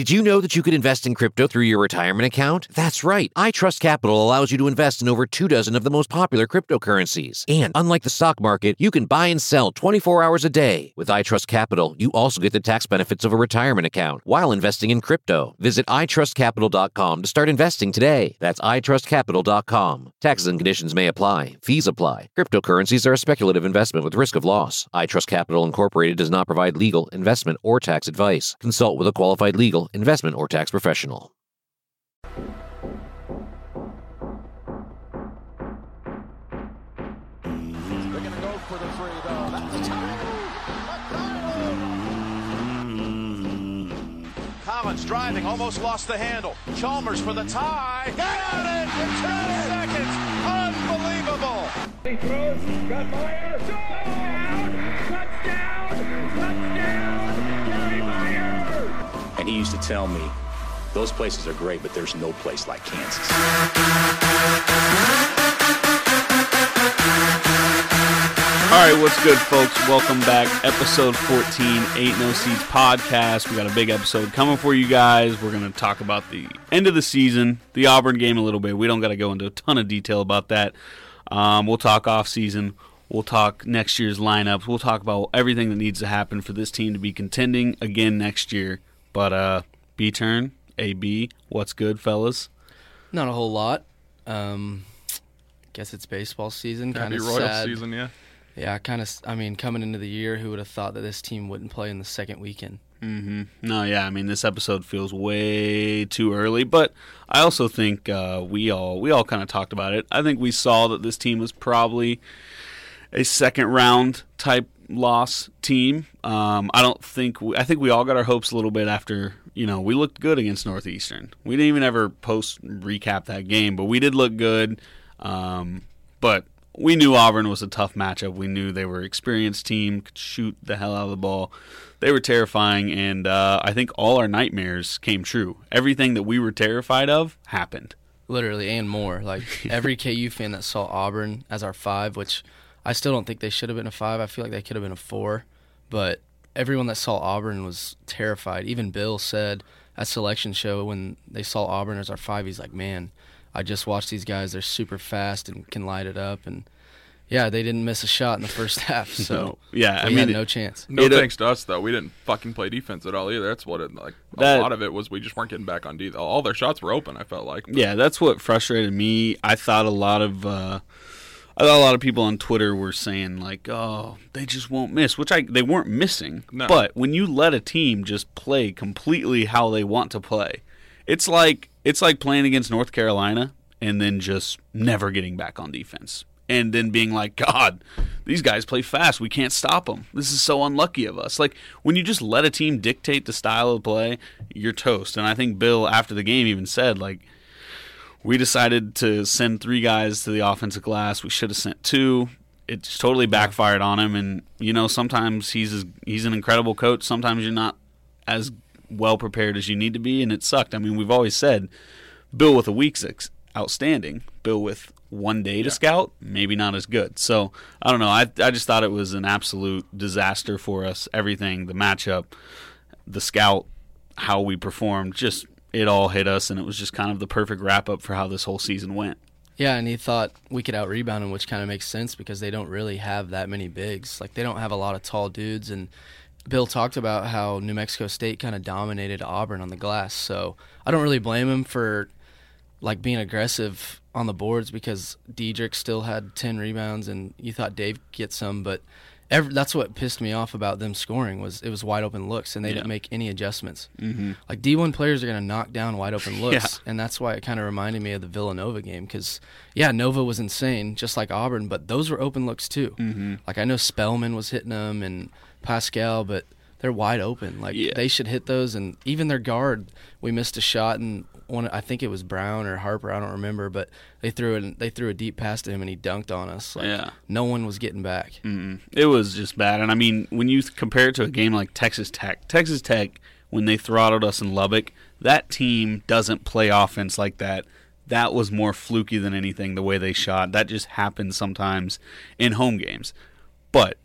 Did you know that you could invest in crypto through your retirement account? That's right. iTrust Capital allows you to invest in over two dozen of the most popular cryptocurrencies. And unlike the stock market, you can buy and sell 24 hours a day. With iTrust Capital, you also get the tax benefits of a retirement account while investing in crypto. Visit itrustcapital.com to start investing today. That's itrustcapital.com. Taxes and conditions may apply. Fees apply. Cryptocurrencies are a speculative investment with risk of loss. iTrust Capital Incorporated does not provide legal, investment, or tax advice. Consult with a qualified legal investment, or tax professional. Collins driving, almost lost the handle. Chalmers for the tie. Got it in two seconds. Unbelievable. He throws, got Meyer. And he used to tell me, those places are great, but there's no place like Kansas. All right, what's good, folks? Welcome back. Episode 14, Ain't No Seeds podcast. We got a big episode coming for you guys. We're going to talk about the end of the season, the Auburn game a little bit. We don't got to go into a ton of detail about that. Um, we'll talk off season. We'll talk next year's lineups. We'll talk about everything that needs to happen for this team to be contending again next year. But uh, B turn, AB, what's good, fellas? Not a whole lot. Um, guess it's baseball season. Kind of Royal sad. season, yeah. Yeah, kind of. I mean, coming into the year, who would have thought that this team wouldn't play in the second weekend? Mm-hmm. No, yeah. I mean, this episode feels way too early, but I also think uh, we all we all kind of talked about it. I think we saw that this team was probably a second round type loss team. Um, I don't think we, I think we all got our hopes a little bit after you know we looked good against Northeastern. We didn't even ever post recap that game, but we did look good. Um, but we knew Auburn was a tough matchup. We knew they were an experienced team, could shoot the hell out of the ball. They were terrifying, and uh, I think all our nightmares came true. Everything that we were terrified of happened. Literally, and more. Like every KU fan that saw Auburn as our five, which I still don't think they should have been a five. I feel like they could have been a four. But everyone that saw Auburn was terrified. Even Bill said at selection show when they saw Auburn as our five, he's like, "Man, I just watched these guys. They're super fast and can light it up." And yeah, they didn't miss a shot in the first half. So No. Yeah, I mean, had no chance. No It, uh, thanks to us though. We didn't fucking play defense at all either. That's what it like. A lot of it was we just weren't getting back on D. All their shots were open. I felt like. Yeah, that's what frustrated me. I thought a lot of uh, I thought a lot of people on Twitter were saying like, "Oh, they just won't miss," which I they weren't missing. No. But when you let a team just play completely how they want to play, it's like it's like playing against North Carolina and then just never getting back on defense. And then being like, God, these guys play fast. We can't stop them. This is so unlucky of us. Like, when you just let a team dictate the style of play, you're toast. And I think Bill, after the game, even said, like, we decided to send three guys to the offensive glass. We should have sent two. It just totally backfired on him. And you know, sometimes he's he's an incredible coach. Sometimes you're not as well prepared as you need to be, and it sucked. I mean, we've always said Bill with a week's ex- outstanding. Bill with one day to scout, maybe not as good. So I don't know. I I just thought it was an absolute disaster for us. Everything, the matchup, the scout, how we performed, just it all hit us, and it was just kind of the perfect wrap up for how this whole season went. Yeah, and he thought we could out rebound him, which kind of makes sense because they don't really have that many bigs. Like they don't have a lot of tall dudes. And Bill talked about how New Mexico State kind of dominated Auburn on the glass. So I don't really blame him for like being aggressive on the boards because Dedric still had ten rebounds, and you thought Dave get some, but. Every, that's what pissed me off about them scoring was it was wide open looks and they Yeah. didn't make any adjustments. Mm-hmm. Like D1 players are going to knock down wide open looks, Yeah. and that's why it kind of reminded me of the Villanova game because yeah, Nova was insane, just like Auburn, but those were open looks too. Mm-hmm. Like I know Spellman was hitting them and Pascal, but they're wide open. Like Yeah. they should hit those, and even their guard, we missed a shot and one. I think it was Brown or Harper, I don't remember, but they threw it. They threw a deep pass to him, and he dunked on us. Like, Yeah. no one was getting back. Mm. It was just bad. And I mean, when you compare it to a game like Texas Tech, Texas Tech, when they throttled us in Lubbock, that team doesn't play offense like that. That was more fluky than anything, the way they shot. That just happens sometimes in home games. But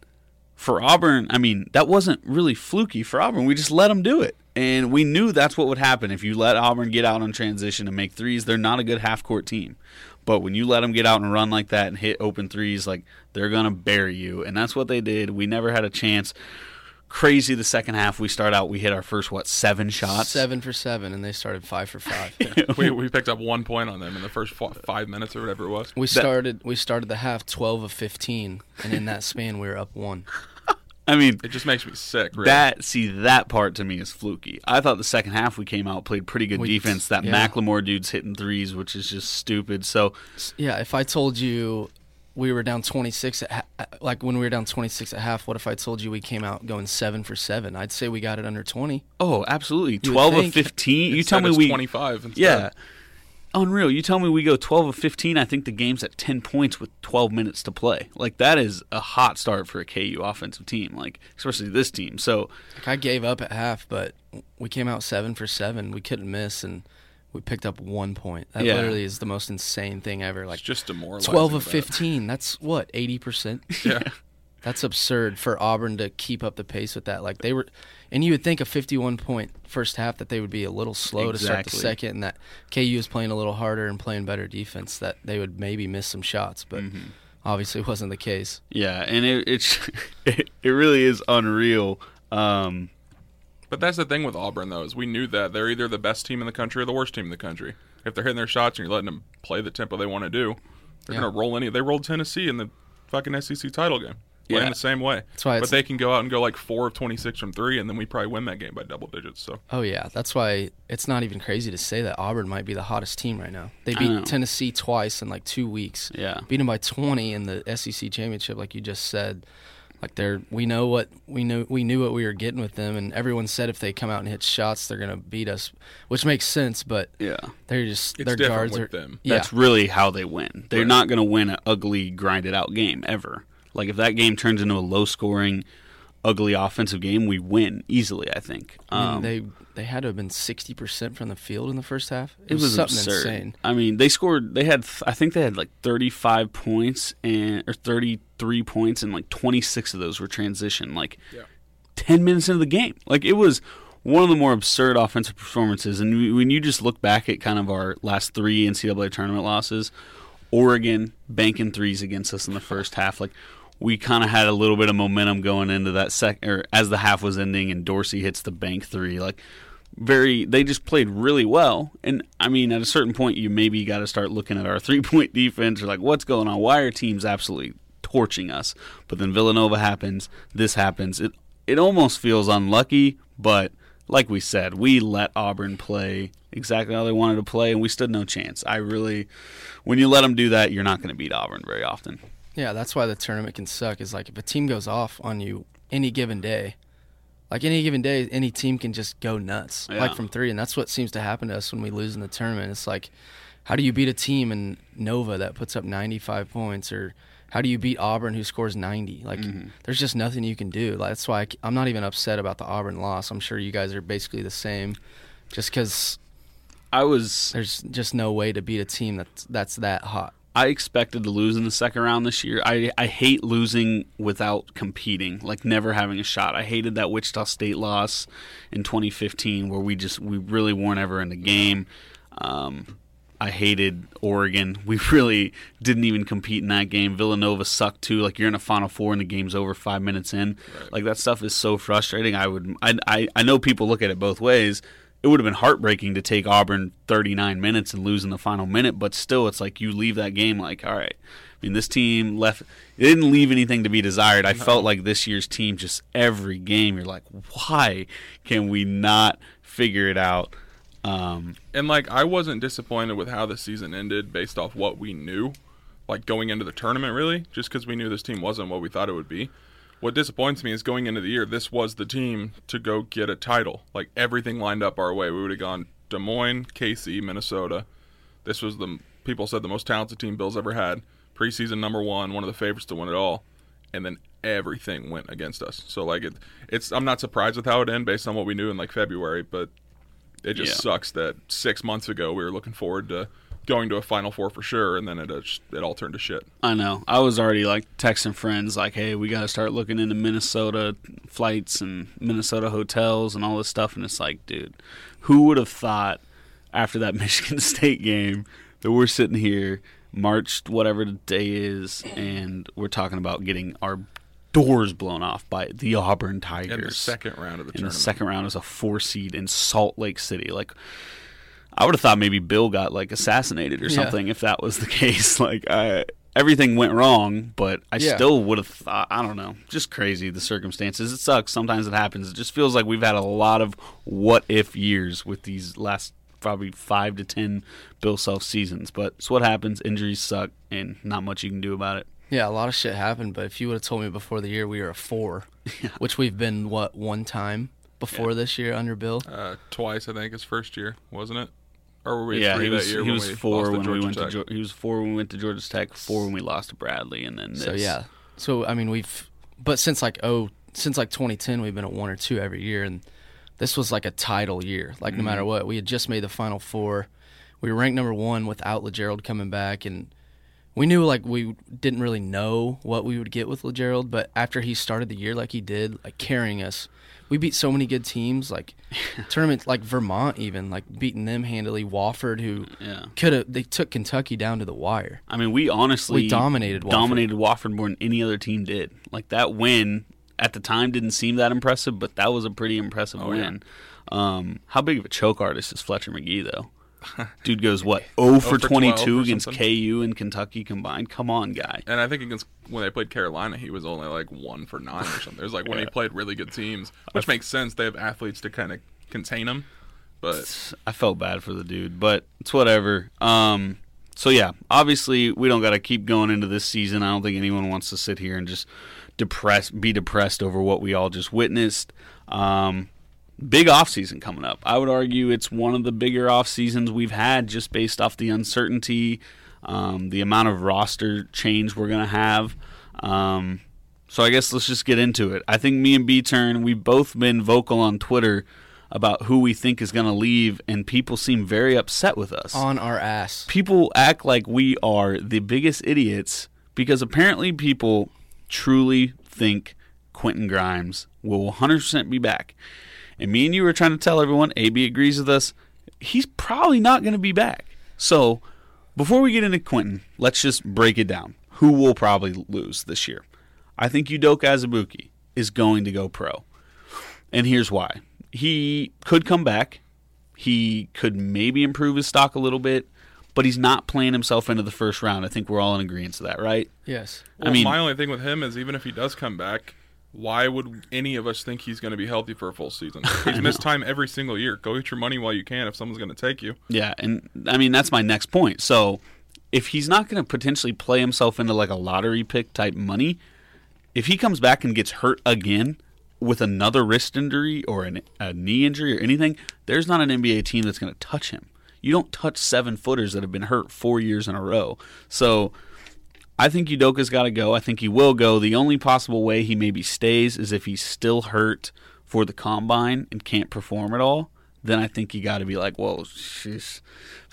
for Auburn, I mean, that wasn't really fluky for Auburn. We just let them do it. And we knew that's what would happen. If you let Auburn get out on transition and make threes, they're not a good half court team. But when you let them get out and run like that and hit open threes, like they're going to bury you. And that's what they did. We never had a chance. Crazy the second half. We start out, we hit our first, what, seven shots? Seven for seven, and they started five for five. we, we picked up one point on them in the first f- five minutes or whatever it was. We started we started the half twelve of fifteen, and in that span we were up one. I mean, It just makes me sick. Really. That see that part to me is fluky. I thought the second half we came out played pretty good We- defense. That yeah. McLemore dude's hitting threes, which is just stupid. So Yeah, if I told you we were down 26 at ha- like when we were down 26 at half, what if I told you we came out going 7 for 7? I'd say we got it under 20. oh, absolutely, You twelve of fifteen. You Instead tell me we 25 instead. yeah, unreal. You tell me we go twelve of fifteen. I think the game's at ten points with twelve minutes to play. Like that is a hot start for a KU offensive team. Like especially this team. So Like I gave up at half, but we came out 7 for 7. We couldn't miss and we picked up 1 point. That Yeah. literally is the most insane thing ever. Like It's just demoralizing. 12 of that. 15. That's what, 80%? Yeah. That's absurd for Auburn to keep up the pace with that. Like they were, and you would think a 51 point first half that they would be a little slow to start the second, and that KU is playing a little harder and playing better defense. That they would maybe miss some shots, but Mm-hmm. obviously wasn't the case. yeah, and it it's it, it really is unreal. Um, But that's the thing with Auburn, though, is we knew that they're either the best team in the country or the worst team in the country. If they're hitting their shots and you're letting them play the tempo they want to do, they're Yeah. going to roll any. They rolled Tennessee in the fucking SEC title game, playing Yeah. the same way. That's why but they can go out and go like four of 26 from three, and then we probably win that game by double digits. So Oh yeah, that's why it's not even crazy to say that Auburn might be the hottest team right now. They beat Tennessee twice in like two weeks. Yeah. beat them by 20 in the SEC championship, like you just said. Like they're, we know what we knew. We knew what we were getting with them, and everyone said if they come out and hit shots, they're gonna beat us, which makes sense. But yeah. they're just It's their different guards with are. them. Yeah, That's really how they win. They're Right. not going to win an ugly, grinded out game ever. Like if that game turns into a low scoring, ugly offensive game, we win easily. I think. I mean, Um, they they had to have been 60 percent from the field in the first half. it was something absurd. insane. I mean, they scored. They had. I think they had like thirty five points and or thirty three points, and like twenty six of those were transition. Like ten minutes into the game. Like it was one of the more absurd offensive performances. And when you just look back at kind of our last three NCAA tournament losses, Oregon banking threes against us in the first half, like we kind of had a little bit of momentum going into that second, or as the half was ending, and Dorsey hits the bank three, like. Very, they just played really well, and I mean, at a certain point, you maybe got to start looking at our three-point defense, or like, what's going on? Why are teams absolutely torching us? But then Villanova happens, this happens. It it almost feels unlucky, but like we said, we let Auburn play exactly how they wanted to play, and we stood no chance. I really, when you let them do that, you're not going to beat Auburn very often. Yeah, that's why the tournament can suck. Is like if a team goes off on you any given day, like any given day, any team can just go nuts, Yeah. like from three, and that's what seems to happen to us when we lose in the tournament. It's like, how do you beat a team in Nova that puts up 95 points, or how do you beat Auburn who scores 90? Like, mm-hmm. there's just nothing you can do. Like, that's why I, am not even upset about the Auburn loss. I'm sure you guys are basically the same, just because I was there's just no way to beat a team that's that's that hot. I expected to lose in the second round this year. I I hate losing without competing, like never having a shot. I hated that Wichita State loss in 2015 where we just we really weren't ever in the game. Um, I hated Oregon. We really didn't even compete in that game. Villanova sucked too. Like you're in a Final Four and the game's over five minutes in. Like that stuff is so frustrating. I would, I, I, I know people look at it both ways. It would have been heartbreaking to take Auburn 39 minutes and lose in the final minute, but still, it's like you leave that game like, all right. I mean, this team left. It didn't leave anything to be desired. I felt like this year's team, just every game, you're like, why can we not figure it out? Um, And like I wasn't disappointed with how the season ended based off what we knew, like going into the tournament really, just because we knew this team wasn't what we thought it would be. What disappoints me is going into the year, this was the team to go get a title. Like everything lined up our way. We would have gone Des Moines, KC, Minnesota. This was the people said the most talented team Bill's ever had. Preseason number one, one of the favorites to win it all, and then everything went against us. So like it, it's I'm not surprised with how it ended based on what we knew in like February, but it just Yeah. sucks that six months ago we were looking forward to going to a Final Four for sure, and then it uh, just, it all turned to shit. I know. I was already like texting friends, like, "Hey, we got to start looking into Minnesota flights and Minnesota hotels and all this stuff." And it's like, dude, who would have thought after that Michigan State game that we're sitting here March whatever the day is, and we're talking about getting our doors blown off by the Auburn Tigers In the second round of the in the tournament. second round as a four seed in Salt Lake City. Like, I would have thought maybe Bill got like assassinated or Yeah. something if that was the case. Like, I, everything went wrong, but I Yeah. still would have thought. I don't know, just crazy the circumstances. It sucks. Sometimes it happens. It just feels like we've had a lot of what if years with these last probably five to ten Bill Self seasons. But it's what happens. Injuries suck, and not much you can do about it. Yeah, a lot of shit happened, but if you would have told me before the year we were a four, which we've been what one time before this year under Bill. Uh, twice, I think, his first year, wasn't it? Or were we yeah, three he was, that year he when was we four when we went Tech? to he was four when we went to Georgia Tech, four when we lost to Bradley, and then this. So yeah, so I mean we've, but since like oh since like 2010 we've been at one or two every year, and this was like a title year. Like no matter Mm-hmm. what, we had just made the Final Four. We were ranked number one without Lagerald coming back, and we knew like we didn't really know what we would get with Lagerald. But after he started the year like he did, like carrying us, we beat so many good teams, like tournaments like Vermont, even like beating them handily. Wofford, who Yeah. could have they took Kentucky down to the wire. I mean, we honestly We dominated Wofford. dominated Wofford more than any other team did. Like that win at the time didn't seem that impressive, but that was a pretty impressive Oh, yeah. win. Um, how big of a choke artist is Fletcher Magee though? Dude goes what 0 for, for 22 against something. KU and Kentucky combined. Come on, guy. And I think against when they played Carolina, he was only like one for nine or something. It was like when he played really good teams, which makes sense. They have athletes to kind of contain him. But I felt bad for the dude, but it's whatever. Um, so yeah, obviously we don't got to keep going into this season. I don't think anyone wants to sit here and just depress, be depressed over what we all just witnessed. Um, big off season coming up. I would argue it's one of the bigger off seasons we've had, just based off the uncertainty, um, the amount of roster change we're gonna have. Um, so I guess let's just get into it. I think me and B Turn, we've both been vocal on Twitter about who we think is going to leave, and people seem very upset with us. On our ass. People act like we are the biggest idiots because apparently people truly think Quentin Grimes will 100% be back. And me and you were trying to tell everyone, AB agrees with us, he's probably not going to be back. So before we get into Quentin, let's just break it down. Who will probably lose this year? I think Udoka Azubuike is going to go pro. And here's why. He could come back. He could maybe improve his stock a little bit, but he's not playing himself into the first round. I think we're all in agreement to that, right? Yes. well, I mean- my only thing with him is even if he does come back, why would any of us think he's going to be healthy for a full season? He's missed time every single year. Go get your money while you can. If someone's going to take you, Yeah, and I mean that's my next point. So if he's not going to potentially play himself into like a lottery pick type money, if he comes back and gets hurt again with another wrist injury or an, a knee injury or anything, there's not an NBA team that's going to touch him. You don't touch seven footers that have been hurt four years in a row. So I think Udoka's got to go. I think he will go. The only possible way he maybe stays is if he's still hurt for the combine and can't perform at all. Then I think you got to be like, whoa, if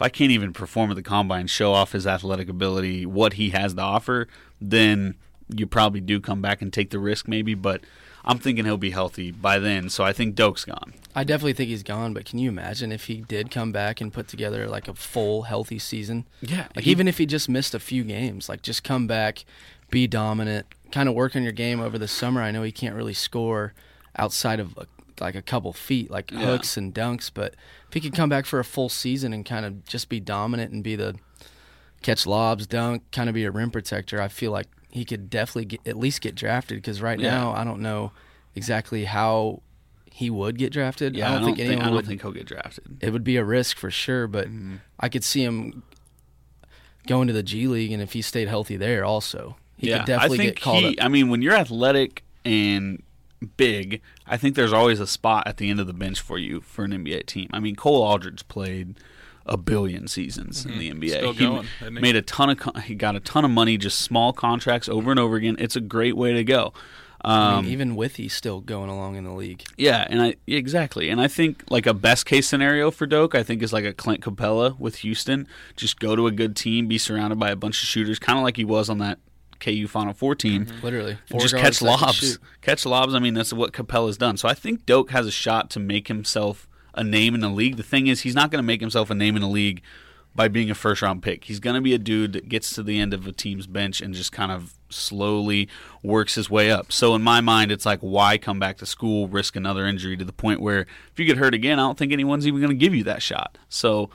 I can't even perform at the combine, show off his athletic ability, what he has to offer, then you probably do come back and take the risk maybe. But I'm thinking he'll be healthy by then. So I think Doak's gone. I definitely think he's gone, but can you imagine if he did come back and put together like a full healthy season? Yeah, Like he- even if he just missed a few games, like just come back, be dominant, kind of work on your game over the summer. I know he can't really score outside of uh, like a couple feet, like Yeah. hooks and dunks, but if he could come back for a full season and kind of just be dominant and be the catch lobs, dunk, kind of be a rim protector, I feel like he could definitely get, at least get drafted because right Yeah. now I don't know exactly how he would get drafted. Yeah, I don't, think anyone I don't would think he'll get drafted. it would be a risk for sure, but Mm-hmm. I could see him going to the G League, and if he stayed healthy there, also he yeah, could definitely I think get called he, up. I mean, when you're athletic and big, I think there's always a spot at the end of the bench for you for an NBA team. I mean, Cole Aldrich played a billion seasons in the NBA. Mm-hmm. Still he going, he? made a ton of con- he got a ton of money, just small contracts over and over again. It's a great way to go. I Um, mean, even with he still going along in the league. yeah, and I exactly, and I think like a best case scenario for Doak, I think is like a Clint Capela with Houston. Just go to a good team, be surrounded by a bunch of shooters, kind of like he was on that KU Final Four team. Literally, And Four just catch that lobs. Catch lobs. I mean, that's what Capela's done. So I think Doak has a shot to make himself a name in the league. The thing is, he's not going to make himself a name in the league by being a first round pick. He's going to be a dude that gets to the end of a team's bench and just kind of slowly works his way up. So in my mind, it's like, why come back to school, risk another injury to the point where if you get hurt again, I don't think anyone's even going to give you that shot. So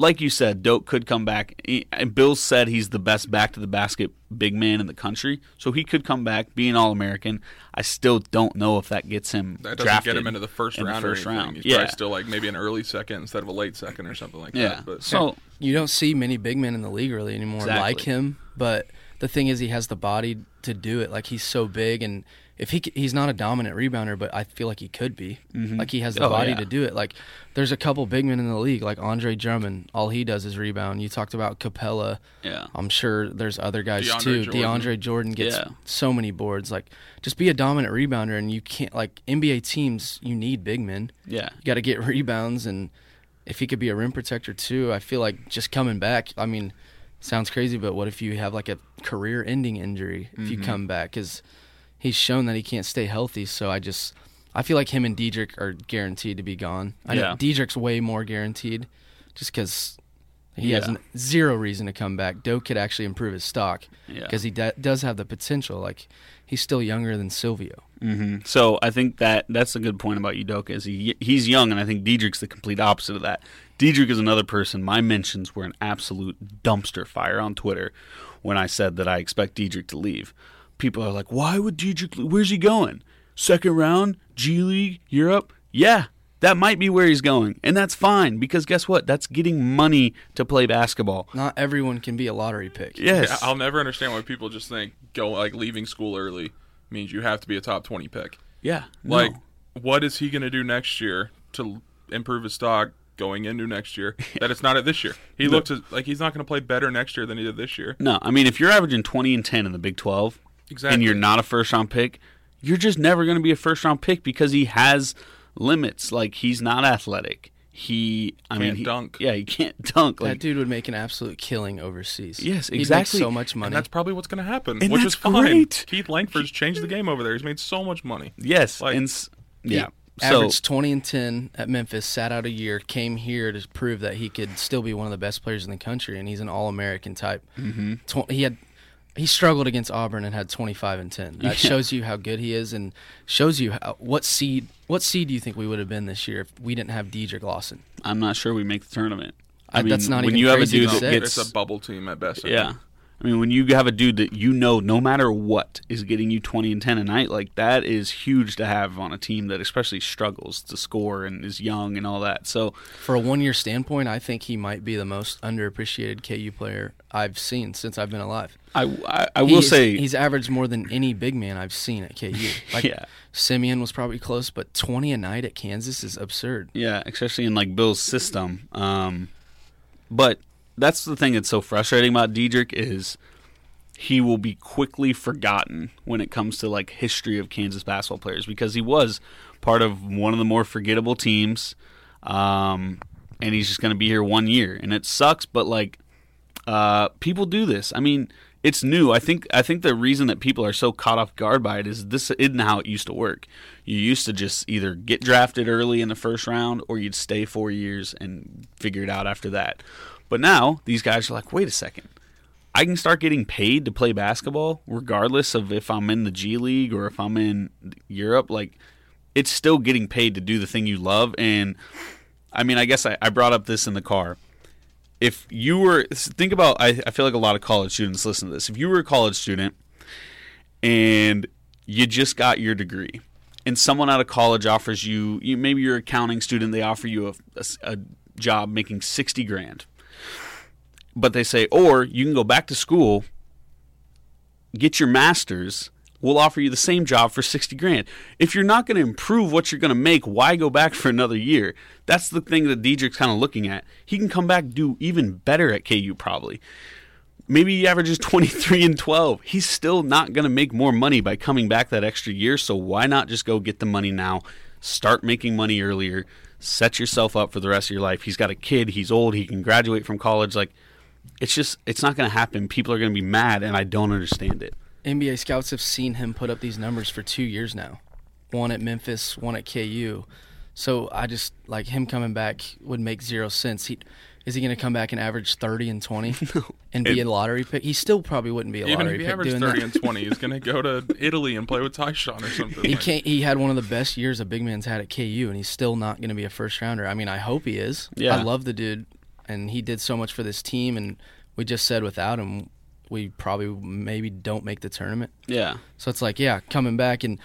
like you said, Doak could come back. He- and Bill said he's the best back to the basket big man in the country, so he could come back, be an All American. I still don't know if that gets him That doesn't drafted get him into the first in the round. first or anything. round. He's yeah, probably still like maybe an early second instead of a late second or something like yeah. that. But so You don't see many big men in the league really anymore Exactly. like him, but the thing is, he has the body to do it. Like he's so big, and if he he's not a dominant rebounder, but I feel like he could be. Like he has the Oh, body yeah. to do it. Like there's a couple big men in the league, like Andre Drummond. All he does is rebound. You talked about Capela. Yeah. I'm sure there's other guys DeAndre too. Jordan. DeAndre Jordan gets Yeah. so many boards. Like just be a dominant rebounder, and you can't like NBA teams. You need big men. yeah, You got to get rebounds, and if he could be a rim protector too, I feel like just coming back. I mean, sounds crazy, but what if you have like a career-ending injury if you Mm-hmm. come back? Because he's shown that he can't stay healthy. So I just, I feel like him and Dedric are guaranteed to be gone. I know Yeah. Dedric's way more guaranteed, just because. He has Yeah. n- zero reason to come back. Doe could actually improve his stock Yeah. because he da- does have the potential. Like he's still younger than Silvio. Mm-hmm. So I think that that's a good point about Udoka is he he's young, and I think Dedric's the complete opposite of that. Dedric is another person. My mentions were an absolute dumpster fire on Twitter when I said that I expect Dedric to leave. People are like, "Why would Dedric? leave? Where's he going? Second round, G League, Europe? Yeah." That might be where he's going, and that's fine because guess what? That's getting money to play basketball. Not everyone can be a lottery pick. Yes, Yeah, I'll never understand why people just think go like leaving school early means you have to be a top twenty pick. yeah. no. Like, what is he going to do next year to improve his stock going into next year? That it's not at this year. He looks as, like he's not going to play better next year than he did this year. No, I mean if you're averaging 20 and 10 in the Big 12 and you're not a first round pick, you're just never going to be a first round pick because he has limits. Like he's not athletic. He, I mean, Can't he, dunk. Yeah, he can't dunk. Like that dude would make an absolute killing overseas. Yes, He'd make exactly. so much money. And that's probably what's going to happen, And which that's is fine. great. Keith Langford's changed the game over there. He's made so much money. yes, like- and s- He yeah. So averaged 20 and 10 at Memphis, sat out a year, came here to prove that he could still be one of the best players in the country, and he's an All-American type. Mm-hmm. Tw- he had he struggled against Auburn and had 25 and 10. That Yeah. shows you how good he is, and shows you how, what seed what seed do you think we would have been this year if we didn't have Dedric Lawson? I'm not sure we make the tournament. I Uh, mean, that's not when even you have a crazy dude that gets It's a bubble team at best. I Yeah. think. I mean, when you have a dude that you know, no matter what, is getting you 20 and 10 a night, like that is huge to have on a team that especially struggles to score and is young and all that. So, For a one-year standpoint, I think he might be the most underappreciated KU player I've seen since I've been alive. I, I, I will He's- say, he's averaged more than any big man I've seen at KU. Like Yeah. Simien was probably close, but 20 a night at Kansas is absurd. yeah, especially in like Bill's system. Um, but that's the thing that's so frustrating about Dedric is he will be quickly forgotten when it comes to like history of Kansas basketball players because he was part of one of the more forgettable teams, um, and he's just going to be here one year, and it sucks. But like, Uh, people do this. I mean, it's new. I think I think the reason that people are so caught off guard by it is this isn't how it used to work. You used to just either get drafted early in the first round or you'd stay four years and figure it out after that. But now these guys are like, wait a second. I can start getting paid to play basketball regardless of if I'm in the G League or if I'm in Europe. Like, it's still getting paid to do the thing you love. And I mean, I guess I, I brought up this in the car. If you were, think about, I, I feel like a lot of college students listen to this. If you were a college student and you just got your degree, and someone out of college offers you, you maybe you're an accounting student, they offer you a, a, a job making 60 grand but they say, or you can go back to school, get your master's. We'll offer you the same job for 60 grand. If you're not going to improve what you're going to make, why go back for another year? That's the thing that Dedric's kind of looking at. He can come back do even better at KU probably. Maybe he averages 23 and 12. He's still not going to make more money by coming back that extra year, so why not just go get the money now? Start making money earlier. Set yourself up for the rest of your life. He's got a kid, he's old, he can graduate from college like it's just it's not going to happen. People are going to be mad, and I don't understand it. NBA scouts have seen him put up these numbers for two years now. One at Memphis, one at KU. So I just like him coming back would make zero sense. He is he going to come back and average thirty and twenty and be It- a lottery pick? He still probably wouldn't be a Even lottery if he pick averaged doing 30 that. and 20, he's going to go to Italy and play with Tyshawn or something. He Like, can't. He had one of the best years a big man's had at KU, and he's still not going to be a first rounder. I mean, I hope he is. Yeah. I love the dude, and he did so much for this team. And we just said without him, we probably maybe don't make the tournament. Yeah. So it's like, yeah, coming back and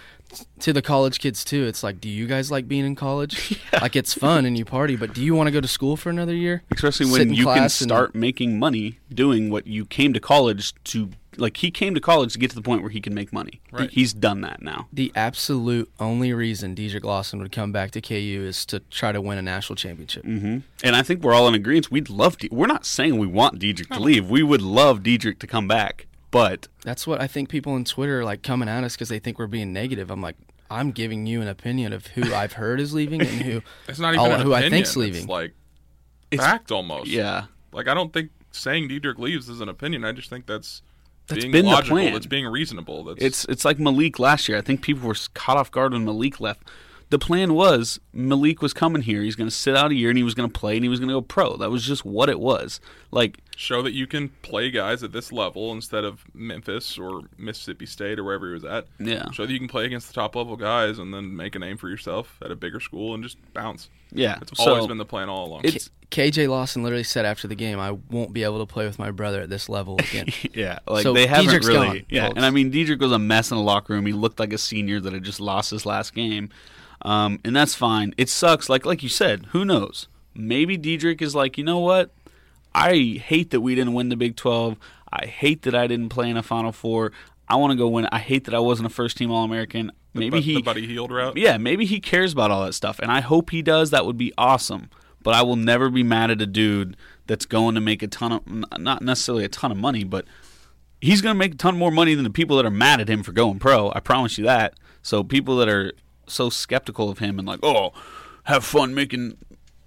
to the college kids too. It's like, do you guys like being in college? Like it's fun and you party, but do you want to go to school for another year? Especially when you can class and- start making money doing what you came to college to. Like he came to college to get to the point where he can make money. He- Right. he's done that now. The absolute only reason Dedric Lawson would come back to KU is to try to win a national championship. hmm And I think we're all in agreement. We'd love. De- we're not saying we want Dedric to leave. We would love Dedric to come back, but That's what I think people on Twitter are like coming at us because they think we're being negative. I'm like, I'm giving you an opinion of who I've heard is leaving and who it's not even all- an who I think's leaving. It's like It's- fact almost. yeah, Like I don't think saying Dedric leaves is an opinion. I just think that's That's being been the plan. That's being reasonable. That's It's it's like Malik last year. I think people were caught off guard when Malik left. The plan was Malik was coming here. He's going to sit out a year and he was going to play and he was going to go pro. That was just what it was. Like show that you can play guys at this level instead of Memphis or Mississippi State or wherever he was at. Yeah. Show that you can play against the top level guys and then make a name for yourself at a bigger school and just bounce. yeah, It's so always been the plan all along. it's K- KJ Lawson literally said after the game, I won't be able to play with my brother at this level again. yeah, like So they haven't Dedric's really. gone, yeah, folks. and I mean Dedric was a mess in the locker room. He looked like a senior that had just lost his last game, um, and that's fine. It sucks. Like like you said, who knows? Maybe Dedric is like, you know what? I hate that we didn't win the Big Twelve. I hate that I didn't play in a Final Four. I want to go win. I hate that I wasn't a first team All American. Maybe bu- he the Buddy Hield route. yeah, maybe he cares about all that stuff, and I hope he does. That would be awesome. But I will never be mad at a dude that's going to make a ton of, not necessarily a ton of money, but he's going to make a ton more money than the people that are mad at him for going pro. I promise you that. So people that are so skeptical of him and like, oh, have fun making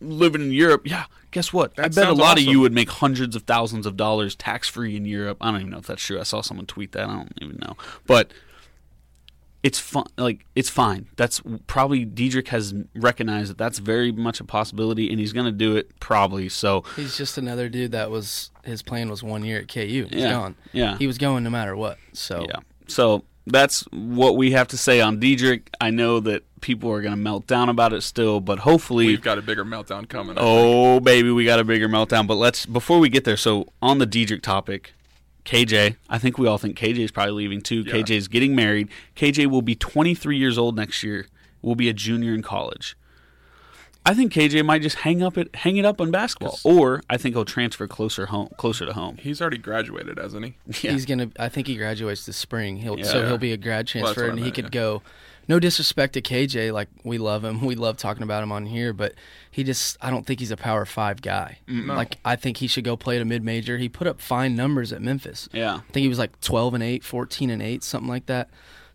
living in Europe. Yeah, guess what? I bet a lot of you would make hundreds of thousands of dollars tax free in Europe. I don't even know if that's true. I saw someone tweet that. I don't even know, but it's fun. Like it's fine. That's probably Dedric has recognized that that's very much a possibility, and he's going to do it probably. So He's just another dude that was his plan was one year at KU. He's Yeah, gone. yeah. He was going no matter what. So yeah. So that's what we have to say on Dedric. I know that people are going to melt down about it still, but hopefully We've got a bigger meltdown coming. I think. Oh baby, we got a bigger meltdown. But let's before we get there. So on the Dedric topic, KJ, I think we all think KJ is probably leaving too. Yeah. KJ is getting married. KJ will be 23 years old next year. Will be a junior in college. I think KJ might just hang up it, hang it up on basketball, or I think he'll transfer closer home, closer to home. He's already graduated, hasn't he? Yeah. he's gonna. I think he graduates this spring. He'll so Yeah. he'll be a grad transfer, what I and he could yeah. go. No disrespect to KJ, like we love him, we love talking about him on here, but he just I don't think he's a power five guy. No. Like I think he should go play at a mid major. He put up fine numbers at Memphis. Yeah. I think he was like 12 and 8, 14 and 8, something like that.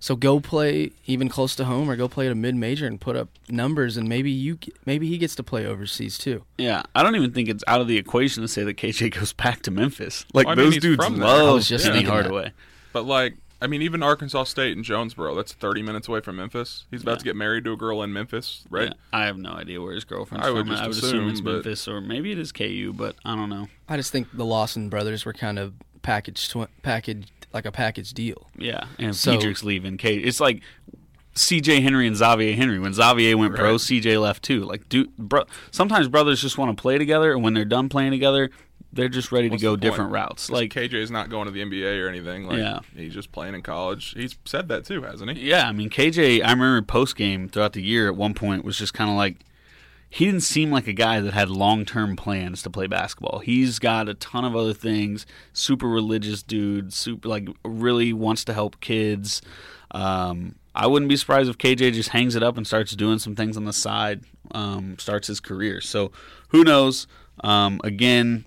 So go play even close to home, or go play at a mid major and put up numbers, and maybe you maybe he gets to play overseas too. Yeah, I don't even think it's out of the equation to say that KJ goes back to Memphis. Like Well, I mean, those dudes love just Penny thinking that. Hardaway. But like, I mean, even Arkansas State and Jonesboro, that's 30 minutes away from Memphis. He's about Yeah. to get married to a girl in Memphis, right? Yeah, I have no idea where his girlfriend's I would from. just I would assume, assume, it's but- Memphis or maybe it is KU, but I don't know. I just think the Lawson brothers were kind of packaged, twi- packaged like a package deal. Yeah, and So- Dedric's leaving. K. It's like C.J. Henry and Xavier Henry. When Xavier went pro, C.J. left too. Like, dude, bro, sometimes brothers just want to play together, and when they're done playing together, they're just ready What's to go different routes. Like, KJ's not going to the NBA or anything. Like, Yeah. he's just playing in college. He's said that too, hasn't he? Yeah, I mean KJ. I remember post game throughout the year at one point was just kind of like he didn't seem like a guy that had long term plans to play basketball. He's got a ton of other things. Super religious dude. Super like really wants to help kids. Um, I wouldn't be surprised if KJ just hangs it up and starts doing some things on the side. Um, starts his career. So who knows? Um, again,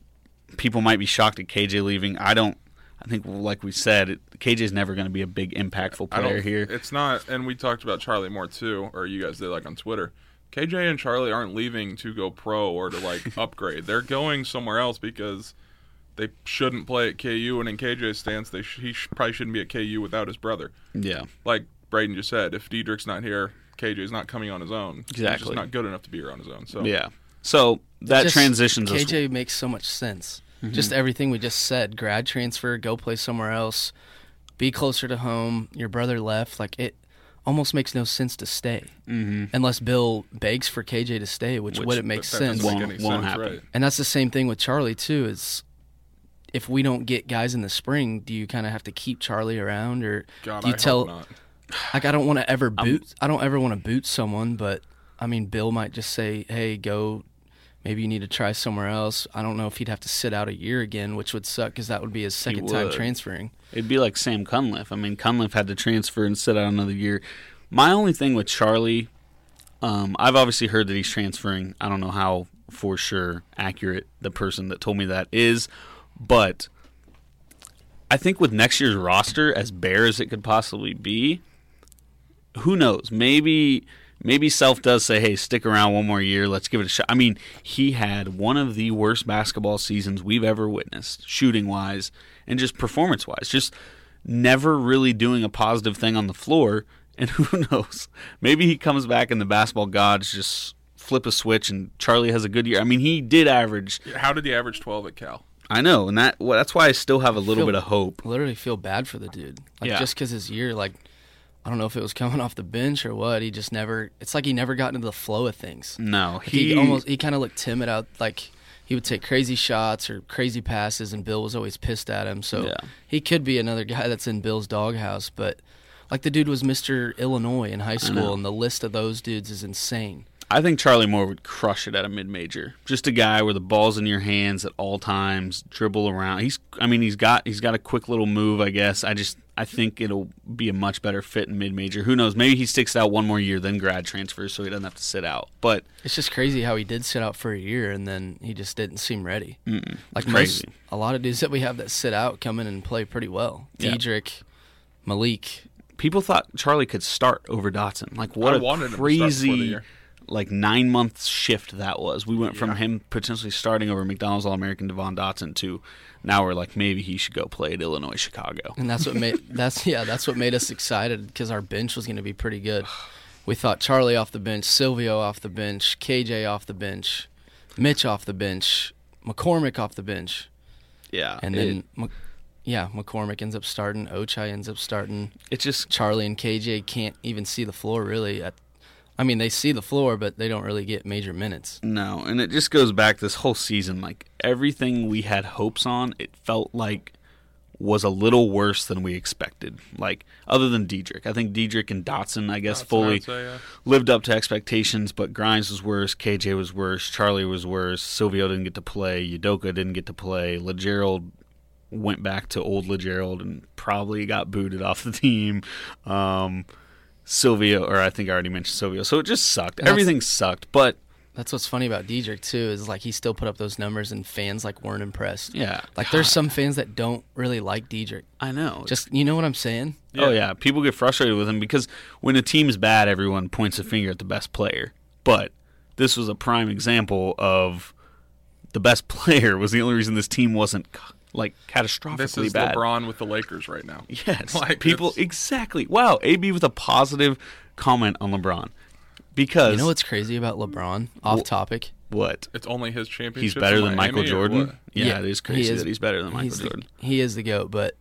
people might be shocked at KJ leaving. I don't. I think, like we said, it, KJ is never going to be a big impactful player here. It's not. And we talked about Charlie Moore too, or you guys did like on Twitter. KJ and Charlie aren't leaving to go pro or to like upgrade. They're going somewhere else because they shouldn't play at KU. And in KJ's stance, they sh- he sh- probably shouldn't be at KU without his brother. Yeah. Like Braden just said, if Dedric's not here, KJ's not coming on his own. He's Exactly. just not good enough to be here on his own. So Yeah. So that Just- transitions us. KJ makes so much sense. Mm-hmm. Just everything we just said: grad transfer, go play somewhere else, be closer to home. Your brother left. Like it almost makes no sense to stay mm-hmm. unless Bill begs for KJ to stay, which, Which- would it make sense? make Won't- any won't sense, happen. right? And that's the same thing with Charlie too. Is if we don't get guys in the spring, do you kind of have to keep Charlie around, or God, do you I tell? hope not. Like I don't want to ever boot. I don't ever want to boot someone, but I mean, Bill might just say, "Hey, go. Maybe you need to try somewhere else." I don't know if he'd have to sit out a year again, which would suck because that would be his second time transferring. It'd be like Sam Cunliffe. I mean, Cunliffe had to transfer and sit out another year. My only thing with Charlie, um, I've obviously heard that he's transferring. I don't know how for sure accurate the person that told me that is, but I think with next year's roster, as bare as it could possibly be, who knows? Maybe maybe Self does say, "Hey, stick around one more year. Let's give it a shot." I mean, he had one of the worst basketball seasons we've ever witnessed, shooting wise and just performance wise. Just never really doing a positive thing on the floor. And who knows? Maybe he comes back and the basketball gods just flip a switch and Charlie has a good year. I mean, he did average. How did he average 12 at Cal? I know, and that well, that's why I still have a little Feel- bit of hope. Literally feel bad for the dude. Like Yeah. just because his year, like I don't know if it was coming off the bench or what. He just never. It's like he never got into the flow of things. No, Like, he, he, almost he kind of looked timid out like he would take crazy shots or crazy passes and Bill was always pissed at him. So Yeah. he could be another guy that's in Bill's doghouse, but like the dude was Mr. Illinois in high school and the list of those dudes is insane. I think Charlie Moore would crush it at a mid major. Just a guy where the ball's in your hands at all times, dribble around. He's I mean he's got he's got a quick little move, I guess. I just I think it'll be a much better fit in mid major. Who knows? Maybe he sticks out one more year then grad transfers so he doesn't have to sit out. But It's just crazy how he did sit out for a year and then he just didn't seem ready. Mm-mm. Like It's most, crazy. a lot of dudes that we have that sit out come in and play pretty well. Yeah. Dedric, Malik. people thought Charlie could start over Dotson. Like what I a wanted to start crazy year. Like nine month shift that was. We went from him potentially starting over McDonald's All American Devon Dotson to now we're like maybe he should go play at Illinois Chicago. And that's what made that's yeah, that's what made us excited because our bench was going to be pretty good. We thought Charlie off the bench, Silvio off the bench, KJ off the bench, Mitch off the bench, McCormack off the bench, Yeah, and it- then Mc- yeah, McCormack ends up starting, Ochai ends up starting. it's just Charlie and KJ can't even see the floor really. At, I mean, they see the floor, but they don't really get major minutes. No, and it just goes back this whole season. Like everything we had hopes on, it felt like was a little worse than we expected. Like other than Dedric, I think Dedric and Dotson, I guess, Dotson, fully say, yeah. lived up to expectations. But Grimes was worse, KJ was worse, Charlie was worse, Silvio didn't get to play, Udoka didn't get to play, Lagerald went back to old Lagerald and probably got booted off the team. Um, Silvio, or I think I already mentioned Silvio, so it just sucked. that's- Everything sucked, but That's what's funny about Dedric too is like he still put up those numbers and fans like weren't impressed. Yeah. Like there's some fans that don't really like Dedric. I know. Just you know what I'm saying? Oh yeah, people get frustrated with him because when a team's bad, everyone points a finger at the best player. But this was a prime example of the best player was the only reason this team wasn't like catastrophically This is bad. LeBron with the Lakers right now. Yes, Like, people it's- exactly. Wow, AB with a positive comment on LeBron because You know what's crazy about LeBron? Off topic. what It's only his championship. he's better than Michael Jordan. Yeah, Yeah, it is he crazy is- that he's better than Michael He's the- Jordan. he is the goat, but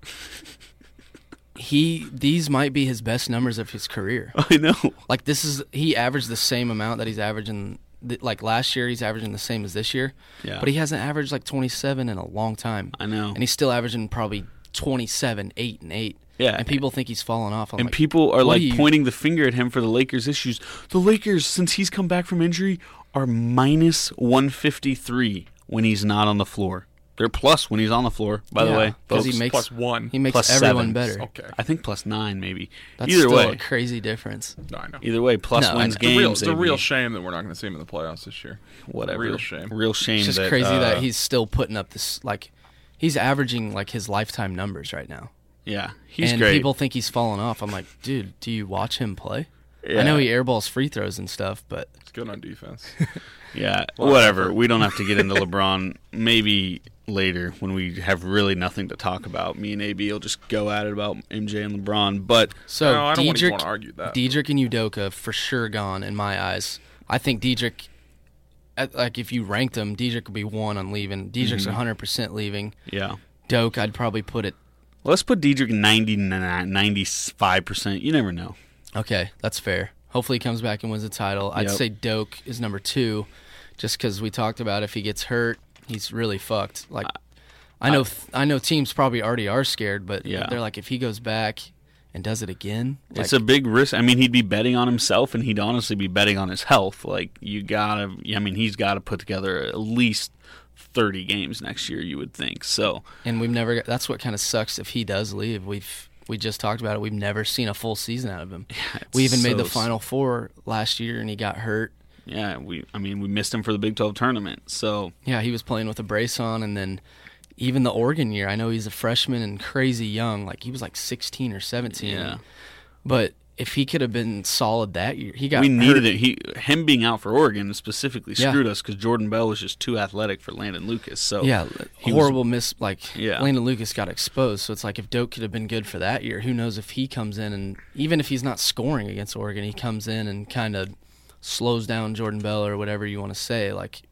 he these might be his best numbers of his career. I know. Like this is he averaged the same amount that he's averaging. Th- Like last year, he's averaging the same as this year. Yeah. But he hasn't averaged like 27 in a long time. I know. And he's still averaging probably 27, eight and eight. Yeah. And people think he's falling off. I'm and like, people are like you- pointing the finger at him for the Lakers' issues. The Lakers, since he's come back from injury, are minus 153 when he's not on the floor. They're plus when he's on the floor, by the Yeah, way. 'cause he folks. makes plus one. He makes Plus everyone seven. better. Okay. I think plus nine, maybe. That's Either still way, a crazy difference. No, I know. either way, plus No, I wins know. It's a real, games. it's a AB. real shame that we're not going to see him in the playoffs this year. Whatever. Real shame. Real shame. It's just that, crazy uh, that he's still putting up this like he's averaging like his lifetime numbers right now. Yeah, he's and great. people think he's falling off. I'm like, dude, do you watch him play? Yeah. I know he airballs free throws and stuff, but He's good on defense. Yeah, Well, whatever. We don't have to get into LeBron. Maybe later when we have really nothing to talk about. Me and AB will just go at it about MJ and LeBron. But so No, I don't Dedric, wanna argue that. Dedric and Udoka for sure gone in my eyes. I think Dedric, like if you ranked them, Dedric would be one on leaving. Dedric's Mm-hmm. 100 percent leaving. yeah, Doke, I'd probably put it. let's put Dedric 95 percent. You never know. Okay, that's fair. Hopefully he comes back and wins the title. I'd Yep. say Doke is number two, just because we talked about if he gets hurt, he's really fucked. Like, I know, I, know teams probably already are scared, but Yeah. they're like, if he goes back and does it again, it's a big risk. I mean, he'd be betting on himself, and he'd honestly be betting on his health. Like you gotta. I mean, he's got to put together at least 30 games next year. You would think so. and we've never. That's what kind of sucks if he does leave. We've we just talked about it. We've never seen a full season out of him. it's we even made the final four last year, and he got hurt. Yeah, we. I mean, we missed him for the Big 12 tournament. So Yeah, he was playing with a brace on, and then even the Oregon year. I know he's a freshman and crazy young. Like he was like 16 or 17. Yeah. But if he could have been solid that year, he got. we needed hurt. it. He him being out for Oregon specifically Yeah. screwed us because Jordan Bell was just too athletic for Landon Lucas. So Yeah, he was- horrible miss. Like Yeah. Landon Lucas got exposed, so it's like if Doak could have been good for that year, who knows if he comes in and even if he's not scoring against Oregon, he comes in and kind of slows down Jordan Bell or whatever you want to say. Like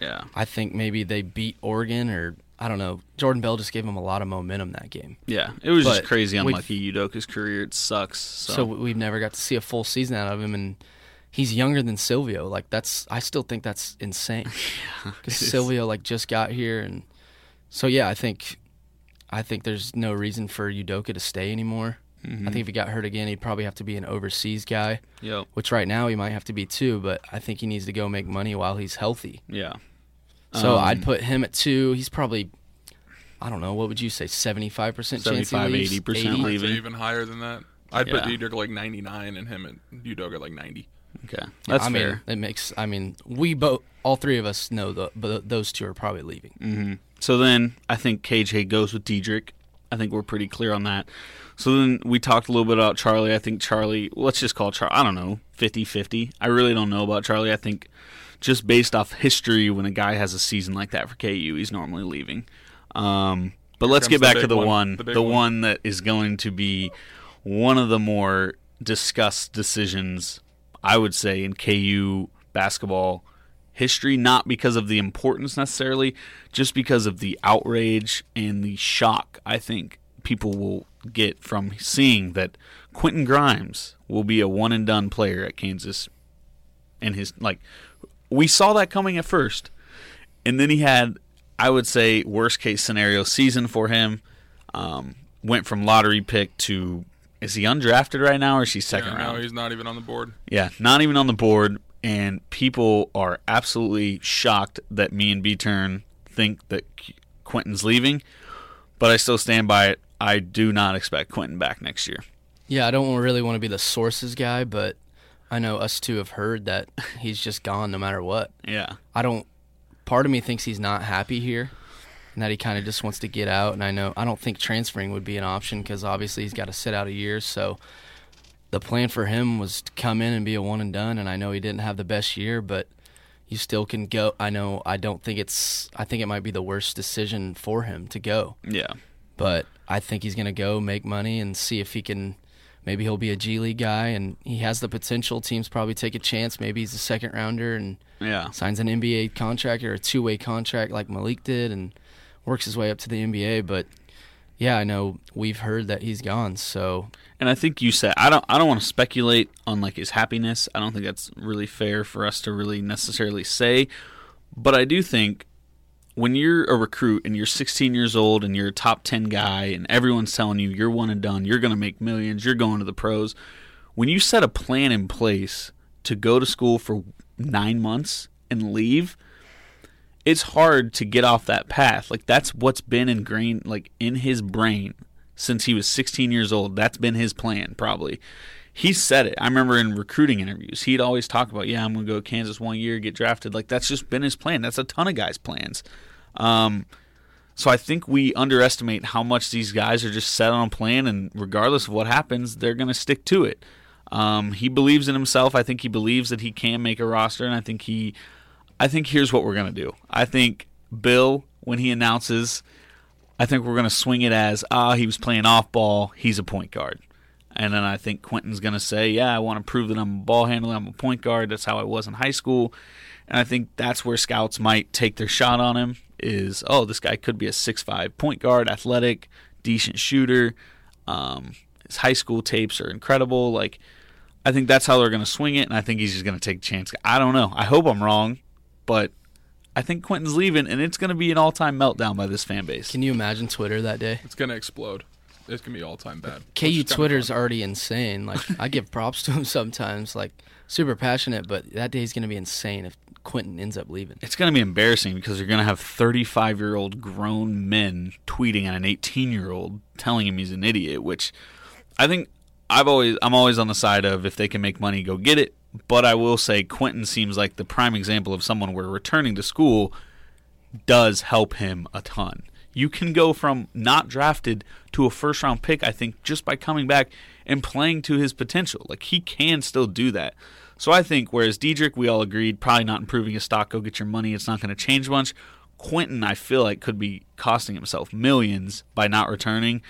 yeah, I think maybe they beat Oregon or I don't know. Jordan Bell just gave him a lot of momentum that game. yeah. It was just crazy unlucky. Udoka's career it sucks. So, So we've never got to see a full season out of him, and he's younger than Silvio. Like that's, I still think that's insane. Because Silvio like just got here, and so yeah, I think, I think there's no reason for Udoka to stay anymore. Mm-hmm. I think if he got hurt again, he'd probably have to be an overseas guy, yep, which right now he might have to be too. But I think he needs to go make money while he's healthy. yeah, So Um, I'd put him at two. He's probably, I don't know, what would you say, seventy five percent chance he leaves? 80% 80? Leaving. even higher than that. I'd put Yeah. Dedric at like 99 and him at Udoka at like 90. okay, that's I mean, fair. it makes. I mean, we both, all three of us know the, but those two are probably leaving. So then I think KJ goes with Dedric. I think we're pretty clear on that. So then we talked a little bit about Charlie. I think Charlie, let's just call Charlie, I don't know, 50 50. I really don't know about Charlie. I think just based off history, when a guy has a season like that for KU, he's normally leaving. Um, but let's get back big to the one, one, the the, one. one. that is going to be one of the more discussed decisions, I would say, in KU basketball history, not because of the importance necessarily, just because of the outrage and the shock I think people will get from seeing that Quentin Grimes will be a one and done player at Kansas. And his, like, we saw that coming at first. And then he had, I would say, worst case scenario season for him. Um, went from lottery pick to, is he undrafted right now or is he second Yeah, round? no, he's not even on the board. Yeah, not even on the board, and people are absolutely shocked that me and B Turn think that Quentin's leaving. But I still stand by it. I do not expect Quentin back next year. Yeah, I don't really want to be the sources guy, but I know us two have heard that he's just gone no matter what. Yeah. I don't. Part of me thinks he's not happy here, and that he kind of just wants to get out. And I know I don't think transferring would be an option because obviously he's got to sit out a year. So the plan for him was to come in and be a one and done. And I know he didn't have the best year, but you still can go. I know. I don't think it's. I think it might be the worst decision for him to go. Yeah. But I think he's going to go make money and see if he can. Maybe he'll be a G League guy, and he has the potential. Teams probably take a chance. Maybe he's a second rounder and Yeah. signs an NBA contract or a two way contract like Malik did and works his way up to the NBA. But yeah, I know we've heard that he's gone. So And I think you said I don't I don't want to speculate on like his happiness. I don't think that's really fair for us to really necessarily say. But I do think when you're a recruit and you're 16 years old and you're a top 10 guy and everyone's telling you you're one and done, you're going to make millions, you're going to the pros, when you set a plan in place to go to school for 9 months and leave, it's hard to get off that path. Like that's what's been ingrained like in his brain since he was 16 years old. That's been his plan probably. He said it. I remember in recruiting interviews, he'd always talk about, "Yeah, I'm going to go to Kansas one year, get drafted." Like that's just been his plan. That's a ton of guys' plans. Um, so I think we underestimate how much these guys are just set on a plan, and regardless of what happens, they're going to stick to it. Um, he believes in himself. I think he believes that he can make a roster, and I think he I think here's what we're going to do. I think Bill, when he announces, I think we're going to swing it as, ah, he was playing off ball. He's a point guard. And then I think Quentin's going to say, yeah, I want to prove that I'm a ball handler. I'm a point guard. That's how I was in high school. And I think that's where scouts might take their shot on him is, oh, this guy could be a six-five point guard, athletic, decent shooter. Um, his high school tapes are incredible. Like, I think that's how they're going to swing it. And I think he's just going to take a chance. I don't know. I hope I'm wrong but I think Quentin's leaving, and it's going to be an all-time meltdown by this fan base. can you imagine Twitter that day? It's gonna explode. It's gonna be all time bad. which KU is Twitter's already insane. Like I give props to him sometimes. Like super passionate, but that day's gonna be insane if Quentin ends up leaving. It's going to be embarrassing because you're going to have 35-year-old grown men tweeting at an 18-year-old telling him he's an idiot, which I think I've always I'm always on the side of if they can make money, go get it. But I will say Quentin seems like the prime example of someone where returning to school does help him a ton. You can go from not drafted to a first round pick, I think, just by coming back and playing to his potential. Like he can still do that. So I think whereas Dedric, we all agreed, probably not improving his stock, go get your money, it's not going to change much. Quentin, I feel like could be costing himself millions by not returning.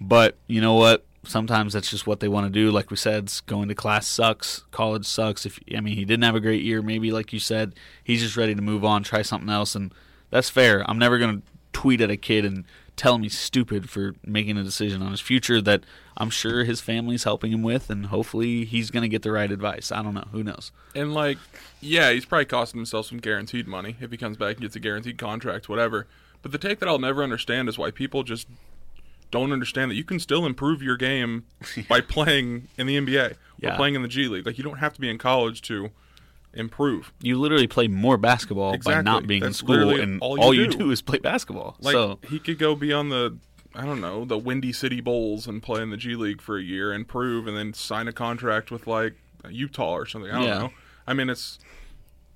But you know what? Sometimes that's just what they want to do. Like we said, going to class sucks. College sucks. If I mean, he didn't have a great year. Maybe, like you said, he's just ready to move on, try something else, and that's fair. I'm never going to tweet at a kid and tell him he's stupid for making a decision on his future that I'm sure his family's helping him with, and hopefully he's going to get the right advice. I don't know. Who knows? And like, yeah, he's probably costing himself some guaranteed money if he comes back and gets a guaranteed contract, whatever. But the take that I'll never understand is why people just don't understand that you can still improve your game by playing in the NBA or Yeah. playing in the G League. Like you don't have to be in college to improve. You literally play more basketball by not being That's in school, and all all you you, do. do. is play basketball. Like so he could go be on the I don't know, the Windy City Bulls and play in the G League for a year and prove and then sign a contract with like Utah or something. I don't Yeah. know. I mean it's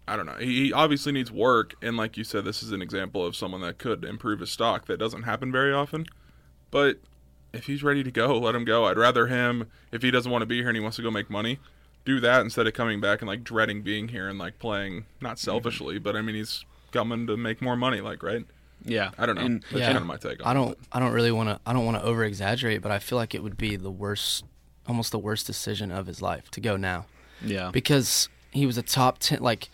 I don't know. He obviously needs work and like you said this is an example of someone that could improve his stock. That doesn't happen very often. But if he's ready to go, let him go. I'd rather him if he doesn't want to be here and he wants to go make money, do that instead of coming back and like dreading being here and like playing not mm-hmm. selfishly, but I mean he's coming to make more money like, right? yeah, I don't know. And- That's Yeah. kind of my take on I don't. I don't really want to. I don't want to over exaggerate, but I feel like it would be the worst, almost the worst decision of his life to go now, yeah, because he was a top ten. Like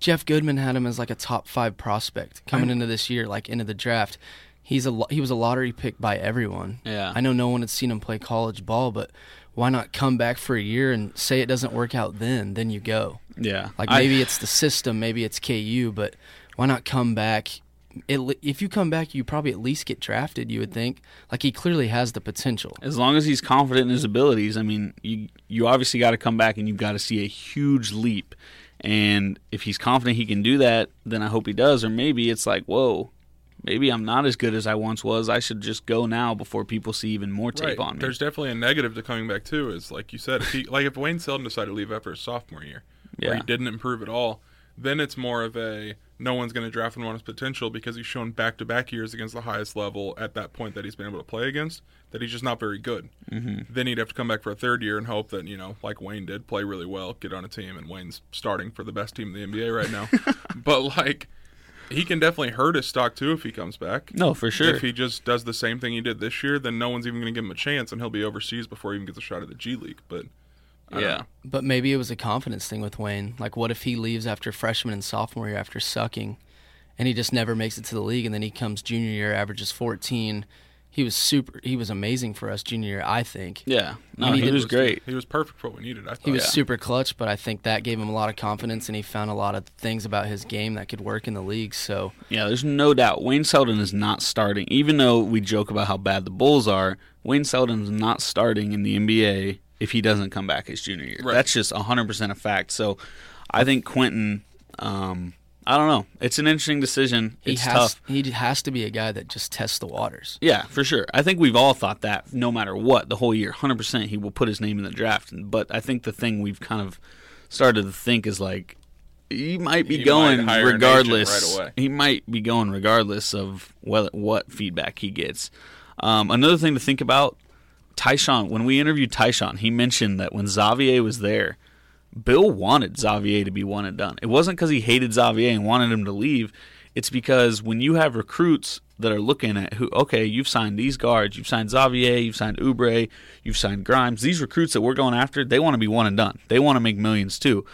Jeff Goodman had him as like a top five prospect coming into this year, like into the draft. He's a lo- he was a lottery pick by everyone. Yeah. I know no one had seen him play college ball, but why not come back for a year and say it doesn't work out then? Then you go. yeah. Like I- maybe it's the system, maybe it's KU, but why not come back? It, if you come back, you probably at least get drafted. You would think. Like he clearly has the potential. as long as he's confident in his abilities, I mean, you you obviously got to come back and you've got to see a huge leap. And if he's confident he can do that, then I hope he does. Or maybe it's like, whoa, maybe I'm not as good as I once was. I should just go now before people see even more tape Right. on me. There's definitely a negative to coming back too. Is like you said, if he like if Wayne Selden decided to leave after his sophomore year, where he didn't improve at all, then it's more of a no one's going to draft him on his potential because he's shown back to back years against the highest level at that point that he's been able to play against that he's just not very good. Mm-hmm. Then he'd have to come back for a third year and hope that you know, like Wayne did, play really well, get on a team, and Wayne's starting for the best team in the NBA right now. but like. He can definitely hurt his stock too if he comes back. No, for sure. If he just does the same thing he did this year, then no one's even going to give him a chance, and he'll be overseas before he even gets a shot at the G League. But I don't yeah. know. But maybe it was a confidence thing with Wayne. Like, what if he leaves after freshman and sophomore year after sucking, and he just never makes it to the league, and then he comes junior year, averages 14. He was super. He was amazing for us junior year, I think. Yeah. No, he he was did- great. He was perfect for what we needed. I thought. He was Yeah. super clutch, but I think that gave him a lot of confidence, and he found a lot of things about his game that could work in the league. So Yeah, there's no doubt. Wayne Selden is not starting. Even though we joke about how bad the Bulls are, Wayne Selden's not starting in the NBA if he doesn't come back his junior year. Right. That's just 100% a fact. So I think Quentin, um, I don't know. It's an interesting decision. he It's has tough. he has to be a guy that just tests the waters. Yeah, for sure. I think we've all thought that no matter what, the whole year, 100% he will put his name in the draft. But I think the thing we've kind of started to think is like, he might be He going might hire an agent regardless. right. He might be going regardless of what, what feedback he gets. Um, another thing to think about Tyshawn, when we interviewed Tyshawn, he mentioned that when Xavier was there, Bill wanted Xavier to be one and done. It wasn't because he hated Xavier and wanted him to leave. It's because when you have recruits that are looking at who, okay, you've signed these guards, you've signed Xavier, you've signed Oubre, you've signed Grimes. These recruits that we're going after, they want to be one and done. They want to make millions too.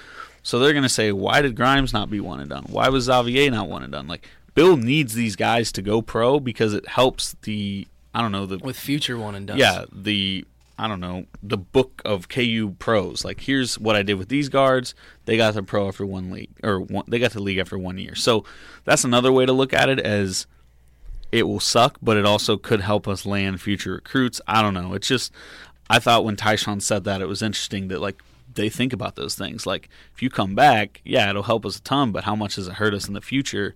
So they're going to say, why did Grimes not be one and done? Why was Xavier not one and done? Like Bill needs these guys to go pro because it helps the I don't know the With future one and done. yeah, the I don't know the book of KU pros. Like, here's what I did with these guards. They got the pro after one league, or one, they got the league after one year. So that's another way to look at it as it will suck, but it also could help us land future recruits. I don't know. It's just I thought when Tyshawn said that it was interesting that like they think about those things. Like if you come back, yeah, it'll help us a ton, but how much does it hurt us in the future?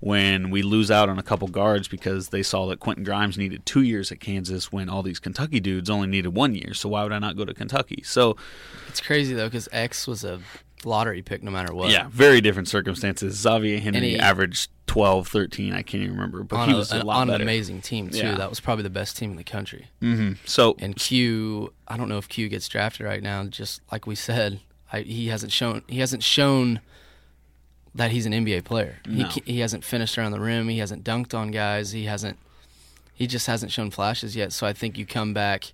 When we lose out on a couple guards because they saw that Quentin Grimes needed two years at Kansas when all these Kentucky dudes only needed one year. So why would I not go to Kentucky? So It's crazy though because X was a lottery pick no matter what. yeah, very different circumstances. Xavier Henry he- averaged 12, 13. I can't even remember, but he was a an, lot on an amazing team too. Yeah. That was probably the best team in the country. Mm-hmm. So And Q, I don't know if Q gets drafted right now. Just like we said, I, he hasn't shown he hasn't shown that he's an NBA player. He No. ca- he hasn't finished around the rim. He hasn't dunked on guys. He hasn't. He just hasn't shown flashes yet. So I think you come back,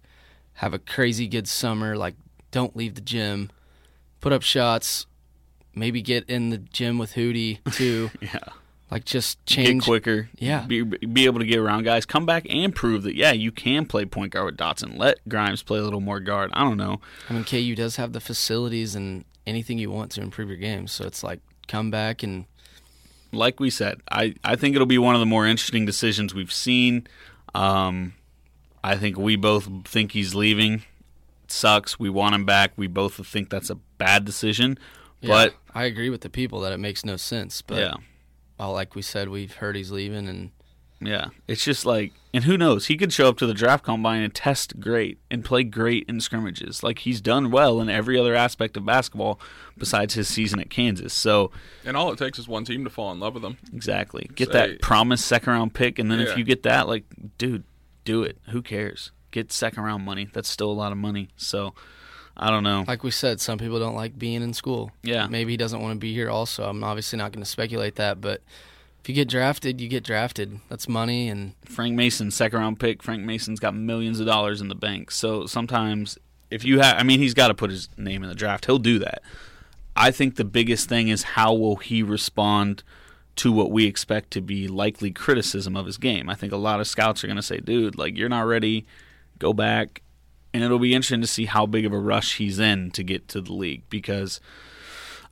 have a crazy good summer. Like don't leave the gym, put up shots, maybe get in the gym with Hootie too. yeah. Like just get change quicker. Yeah. Be, be able to get around guys. Come back and prove that, yeah, you can play point guard with Dotson. Let Grimes play a little more guard. I don't know. I mean, KU does have the facilities and anything you want to improve your game. So it's like come back and Like we said, I, I think it'll be one of the more interesting decisions we've seen. Um, I think we both think he's leaving. It sucks. We want him back. We both think that's a bad decision. But, I agree with the people that it makes no sense. But yeah. well, like we said, we've heard he's leaving, and Yeah, it's just like, and who knows? He could show up to the draft combine and test great and play great in scrimmages. Like he's done well in every other aspect of basketball besides his season at Kansas. So And all it takes is one team to fall in love with him. exactly, get Say- that promised second round pick, and then Yeah. if you get that, like, dude, do it. Who cares? Get second round money. That's still a lot of money. So I don't know. like we said, some people don't like being in school. Yeah. maybe he doesn't want to be here. Also, I'm obviously not going to speculate that, but if you get drafted, you get drafted. That's money, and Frank Mason, second round pick. Frank Mason's got millions of dollars in the bank. So sometimes, if you have, I mean, he's got to put his name in the draft. He'll do that. I think the biggest thing is how will he respond to what we expect to be likely criticism of his game. I think a lot of scouts are going to say, dude, like, you're not ready. Go back. And it'll be interesting to see how big of a rush he's in to get to the league because.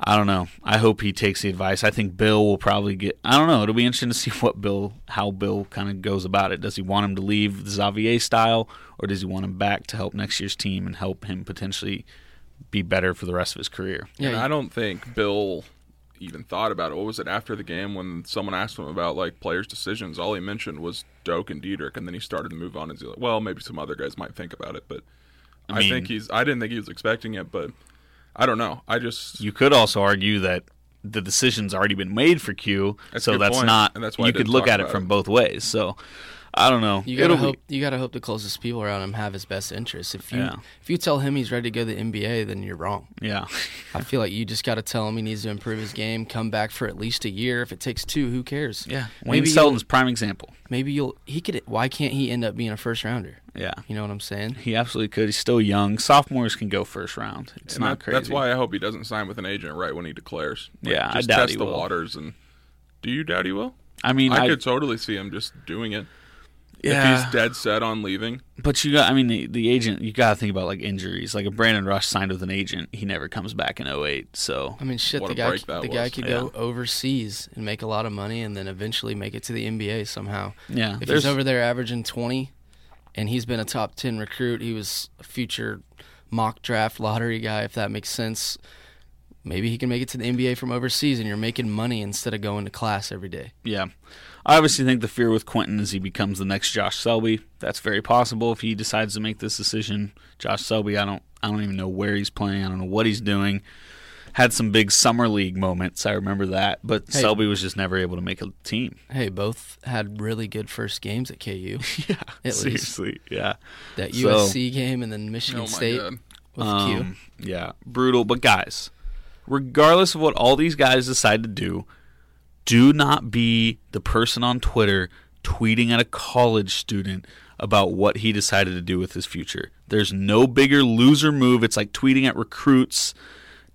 I don't know. I hope he takes the advice. I think Bill will probably get. I don't know. It'll be interesting to see what Bill, how Bill kind of goes about it. Does he want him to leave the Xavier style, or does he want him back to help next year's team and help him potentially be better for the rest of his career? yeah, and I don't think Bill even thought about it. What was it after the game when someone asked him about like players' decisions? All he mentioned was Doak and Dedric, and then he started to move on. And he's like, well, maybe some other guys might think about it, but I, mean- think he's. I didn't think he was expecting it, but I don't know. I just You could also argue that the decision's already been made for Q, That's so that's point, not. and that's why I you could look at it from it. both ways. So I don't know. You gotta It'll hope. Be, You gotta hope the closest people around him have his best interests. If you Yeah. if you tell him he's ready to go to the NBA, then you're wrong. yeah, I feel like you just got to tell him he needs to improve his game, come back for at least a year. If it takes two, who cares? yeah. Wayne maybe Selden's you'll, prime example. maybe you'll. He could. Why can't he end up being a first rounder? Yeah, You know what I'm saying? he absolutely could. He's still young. Sophomores can go first round. It's and not that- crazy. That's why I hope he doesn't sign with an agent right when he declares. Like, Yeah, I just doubt test he the will. waters. And do you doubt he will? I mean, I, I, could totally see him just doing it. yeah. If he's dead set on leaving, But you got, I mean, the, the agent, you got to think about like injuries. Like if Brandon Rush signed with an agent, he never comes back in 08. So, I mean, shit. What The guy. break that The guy could Yeah. go overseas and make a lot of money, and then eventually make it to the NBA somehow. yeah, If there's he's over there averaging 20 and he's been a top 10 recruit, he was a future mock draft lottery guy, if that makes sense. Maybe he can make it to the NBA from overseas and you're making money instead of going to class every day. Yeah. I obviously think the fear with Quentin is he becomes the next Josh Selby. That's very possible if he decides to make this decision. Josh Selby, I don't I don't even know where he's playing. I don't know what he's doing. Had some big summer league moments. I remember that, but Hey. Selby was just never able to make a team. Hey, both had really good first games at KU. Yeah, At least. seriously, yeah. That So- USC game and then Michigan oh State god, with Q. Um, yeah, brutal. But guys, regardless of what all these guys decide to do, do not be the person on Twitter tweeting at a college student about what he decided to do with his future. There's no bigger loser move. It's like tweeting at recruits.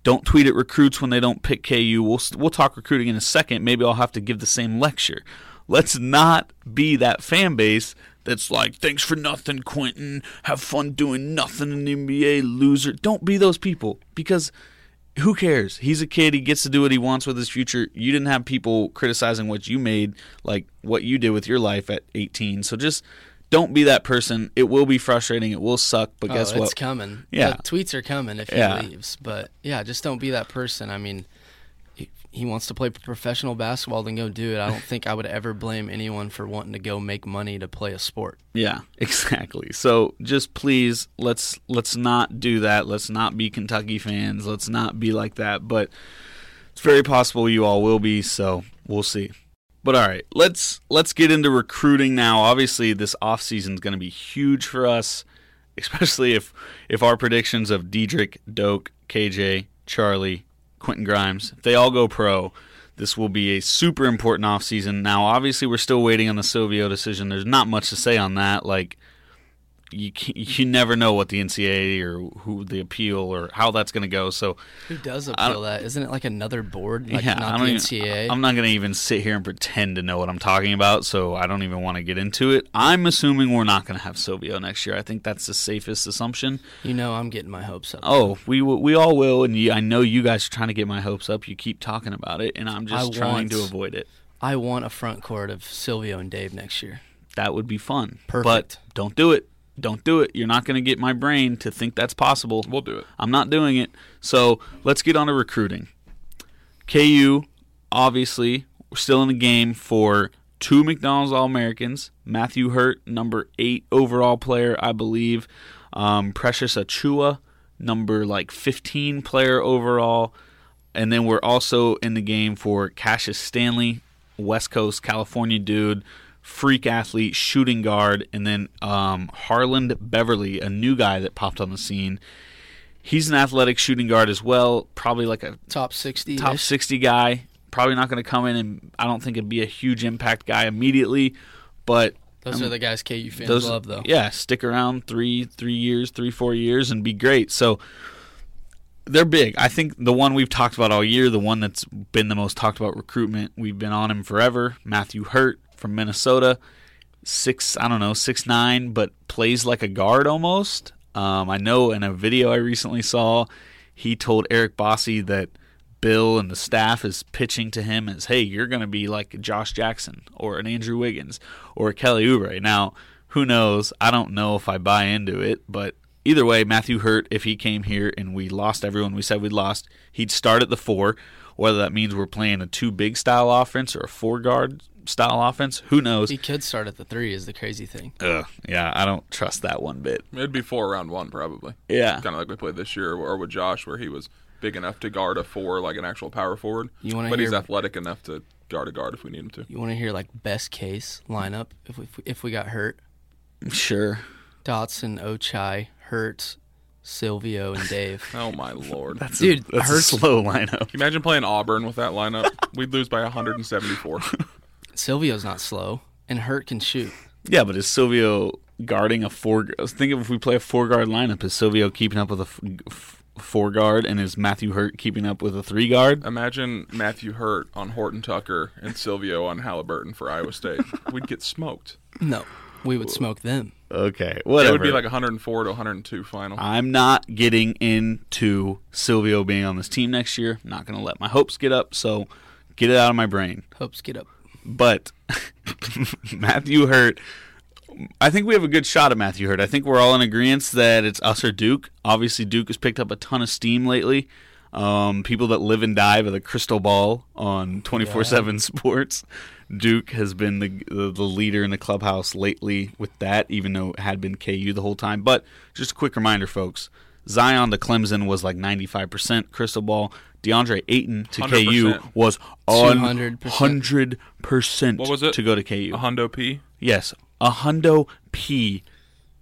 Don't tweet at recruits when they don't pick KU. We'll we'll talk recruiting in a second. Maybe I'll have to give the same lecture. Let's not be that fan base that's like, "Thanks for nothing, Quentin. Have fun doing nothing in the NBA, loser." Don't be those people because who cares? He's a kid. He gets to do what he wants with his future. You didn't have people criticizing what you made, like what you did with your life at 18. So just don't be that person. It will be frustrating. It will suck. But oh, guess oh, what? It's coming. Yeah. The tweets are coming if he Yeah. leaves. But yeah, just don't be that person. I mean, he, he wants to play professional basketball, then go do it. I don't think I would ever blame anyone for wanting to go make money to play a sport. Yeah, exactly. So just please let's let's not do that. Let's not be Kentucky fans. Let's not be like that. But it's very possible you all will be, so we'll see. But all right, let's let's get into recruiting now. Obviously, this offseason is going to be huge for us, especially if if our predictions of Dedric, Doak, KJ, Charlie, Quentin Grimes, if they all go pro, this will be a super important offseason. Now, obviously, we're still waiting on the Silvio decision. There's not much to say on that. Like, you can, you never know what the NCAA or who the appeal or how that's going to go. So, Who does appeal that? Isn't it like another board? Like yeah, not the even, NCAA? I'm not going to even sit here and pretend to know what I'm talking about. So, I don't even want to get into it. I'm assuming we're not going to have Silvio next year. I think that's the safest assumption. you know, I'm getting my hopes up. Oh, we we all will, and you, I know you guys are trying to get my hopes up. You keep talking about it, and I'm just I trying want- to avoid it. I want a front court of Silvio and Dave next year. That would be fun. Perfect. But don't do it. Don't do it. You're not going to get my brain to think that's possible. we'll do it. I'm not doing it. So let's get on to recruiting. KU, obviously, we're still in the game for two McDonald's All Americans. Matthew Hurt, number eight overall player, I believe. Um, Precious Achiuwa, number like 15 player overall. And then we're also in the game for Cassius Stanley, West Coast California dude, freak athlete, shooting guard, and then um, Harlond Beverly, a new guy that popped on the scene. He's an athletic shooting guard as well, probably like a Top 60. top 60 guy. Probably not going to come in and I don't think it'd be a huge impact guy immediately, but Those are the guys KU fans those love, though. Yeah, stick around three three years, three four years, and be great. So they're big. I think the one we've talked about all year, the one that's been the most talked about recruitment, we've been on him forever. Matthew Hurt from Minnesota, six I don't know six nine, but plays like a guard almost. Um, I know in a video I recently saw, he told Eric Bossi that. Bill and the staff is pitching to him as, "Hey, you're going to be like Josh Jackson or an Andrew Wiggins or a Kelly Oubre." Now, who knows? I don't know if I buy into it, but either way, Matthew Hurt, if he came here and we lost everyone we said we'd lost, he'd start at the four. Whether that means we're playing a two big style offense or a four guard style offense, who knows? He could start at the three. Is the crazy thing. Ugh, yeah, I don't trust that one bit. It'd be four round one probably. Yeah. Kind of like we played this year, or with Josh, where he was big enough to guard a four, like an actual power forward. You wanna but he's athletic enough to guard a guard if we need him to. You want to hear like best case lineup if we, if we got hurt? Sure. Dotson, Ochai, Hurts, Silvio, and Dave. Oh my lord! That's Dude, a, that's Hurts- a slow lineup. you imagine playing Auburn with that lineup? We'd lose by 174. Silvio's not slow, and Hurt can shoot. Yeah, but is Silvio guarding a four? Think of if we play a four guard lineup. Is Silvio keeping up with a f- f- four guard, and is Matthew Hurt keeping up with a three guard? Imagine Matthew Hurt on Horton Tucker and Silvio on Halliburton for Iowa State. We'd get smoked. No, we would smoke them. Okay, whatever. It whatever. would be like 104 to 102 final. I'm not getting into Silvio being on this team next year. I'm not going to let my hopes get up. So get it out of my brain. Hopes get up. But Matthew Hurt, I think we have a good shot at Matthew Hurt. I think we're all in agreement that it's us or Duke. Obviously, Duke has picked up a ton of steam lately. Um, people that live and die by the crystal ball on 24 7 sports. Duke has been the, the the leader in the clubhouse lately with that, even though it had been KU the whole time. But just a quick reminder, folks Zion to Clemson was like 95% crystal ball. DeAndre Ayton to 100%. KU was 200%. 100% What was it? to go to KU. A hundo P. Yes, a hundo P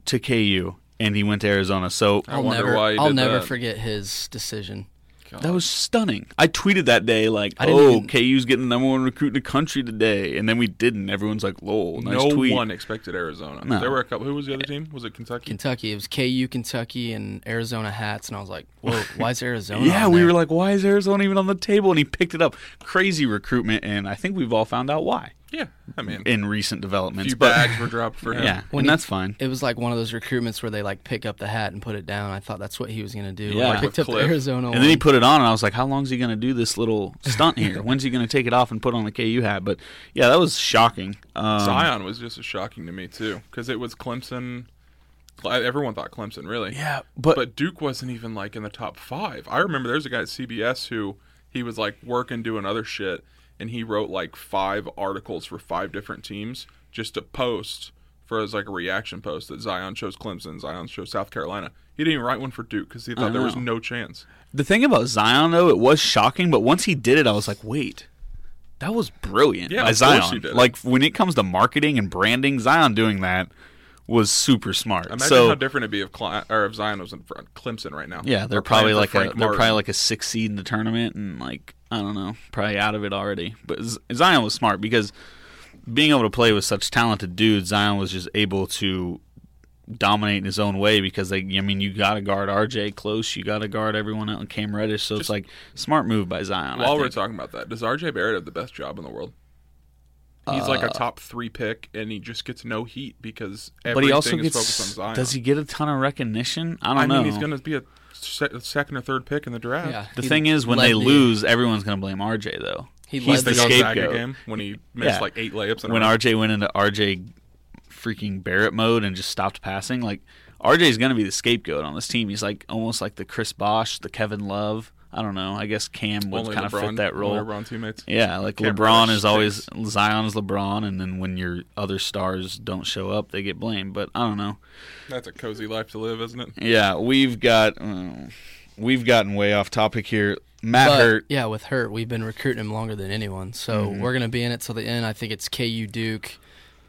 to KU, and he went to Arizona. So I I'll wonder never, why he I'll did never that. forget his decision. That was stunning. I tweeted that day like, I didn't "Oh, even- KU's getting the number one recruit in the country today," and then we didn't. Everyone's like, "Lol, nice no tweet." one expected Arizona. No. There were a couple. Who was the other team? Was it Kentucky? Kentucky. It was KU, Kentucky, and Arizona hats, and I was like, "Whoa, why is Arizona?" Yeah, on we there? were like, "Why is Arizona even on the table?" And he picked it up. Crazy recruitment, and I think we've all found out why yeah, I mean, in recent a developments. few but bags were dropped for him. yeah, When and he- that's fine. It was like one of those recruitments where they like pick up the hat and put it down. I thought that's what he was gonna do. Yeah. I Like picked with up the Arizona And then he put it on, and I was like, "How long is he going to do this little stunt here? When's he going to take it off and put on the KU hat?" But yeah, that was shocking. Um, Zion was just as shocking to me too, because it was Clemson. Everyone thought Clemson, really. Yeah, but, But Duke wasn't even like in the top five. I remember there's a guy at CBS who he was like working doing other shit, and he wrote like five articles for five different teams just to post for as like a reaction post that Zion chose Clemson, Zion chose South Carolina. He didn't even write one for Duke because he thought there was oh. no chance. the thing about Zion though, it was shocking. But once he did it, I was like, "Wait, that was brilliant Yeah, by Zion." Like when it comes to marketing and branding, Zion doing that was super smart. Imagine so how different it'd be if Cl- or if Zion was in front Clemson right now. yeah, they're Or probably like a they're probably like a six seed in the tournament, and like I don't know, probably out of it already. But Z- Zion was smart because being able to play with such talented dudes, Zion was just able to dominate in his own way because they I mean you got to guard RJ close, you got to guard everyone out in Cam Reddish, so it's like smart move by Zion. While we're talking about that, does RJ Barrett have the best job in the world? He's like a Uh, top three pick, and he just gets no heat because everything but he also is gets focused on Zion. does he get a ton of recognition? I don't I know. mean, he's going to be a se- second or third pick in the draft. Yeah. the thing is, when they the- lose, everyone's going to blame RJ though. He he's the the the scapegoat. game when he missed Yeah. like eight layups. In when row. RJ went into RJ freaking Barrett mode and just stopped passing, like RJ is going to be the scapegoat on this team. He's like almost like the Chris Bosh, the Kevin Love. I don't know. I guess Cam would only kind of fit that role. LeBron teammates. Yeah, like Cam LeBron Reddish is always stinks. Zion is LeBron, and then when your other stars don't show up, they get blamed. But I don't know. That's a cozy life to live, isn't it? Yeah, we've got uh, we've gotten way off topic here. Matt But, Hurt. Yeah, with Hurt, we've been recruiting him longer than anyone. So Mm-hmm. we're gonna be in it till the end. I think it's KU Duke.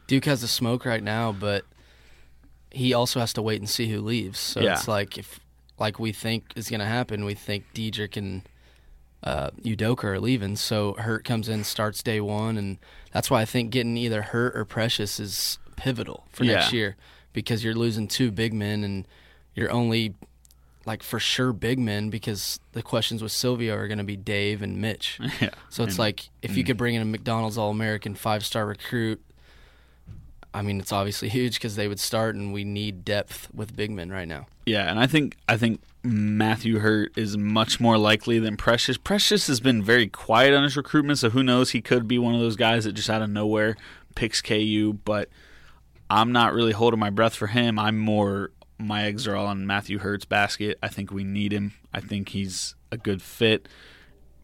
Duke has the smoke right now, but he also has to wait and see who leaves. So Yeah. it's like if like we think is gonna happen, we think Dedric and uh, Udoka are leaving. So Hurt comes in, starts day one, and that's why I think getting either Hurt or Precious is pivotal for next year because you're losing two big men and you're only like for sure big men because the questions with Silvio are going to be Dave and Mitch. Yeah. So it's And- like if you could bring in a McDonald's All American five star recruit, I mean it's obviously huge because they would start, and we need depth with big men right now. Yeah, and I think I think Matthew Hurt is much more likely than Precious. Precious has been very quiet on his recruitment, so who knows? He could be one of those guys that just out of nowhere picks KU. But I'm not really holding my breath for him. I'm more my eggs are all on Matthew Hurt's basket. I think we need him. I think he's a good fit.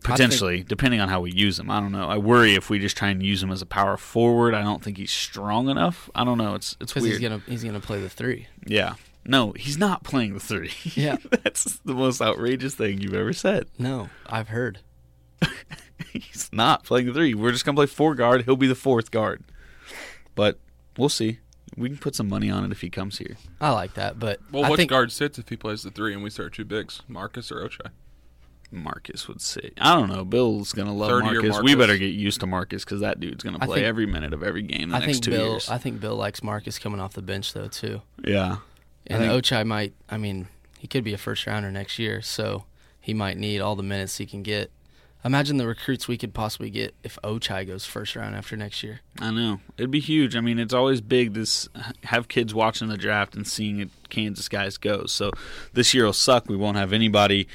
Potentially, depending on how we use him. I don't know. I worry if we just try and use him as a power forward. I don't think he's strong enough. I don't know. It's it's weird. he's gonna he's gonna play the three. yeah. No, he's not playing the three. Yeah. That's the most outrageous thing you've ever said. No, I've heard. He's not playing the three. We're just gonna play four guard. He'll be the fourth guard. But we'll see. We can put some money on it if he comes here. I like that, but Well, I what think guard sits if he plays the three and we start two bigs, Marcus or Ochai? Marcus would say. I don't know. Bill's gonna love 30-year Marcus. We better get used to Marcus because that dude's gonna play think- every minute of every game the I next think two Bill years. I think Bill likes Marcus coming off the bench though too. yeah. And think- Ochai might I mean, he could be a first rounder next year, so he might need all the minutes he can get. Imagine the recruits we could possibly get if Ochai goes first round after next year. I know it'd be huge. I mean, it's always big to have kids watching the draft and seeing it Kansas guys go. So this year will suck. We won't have anybody.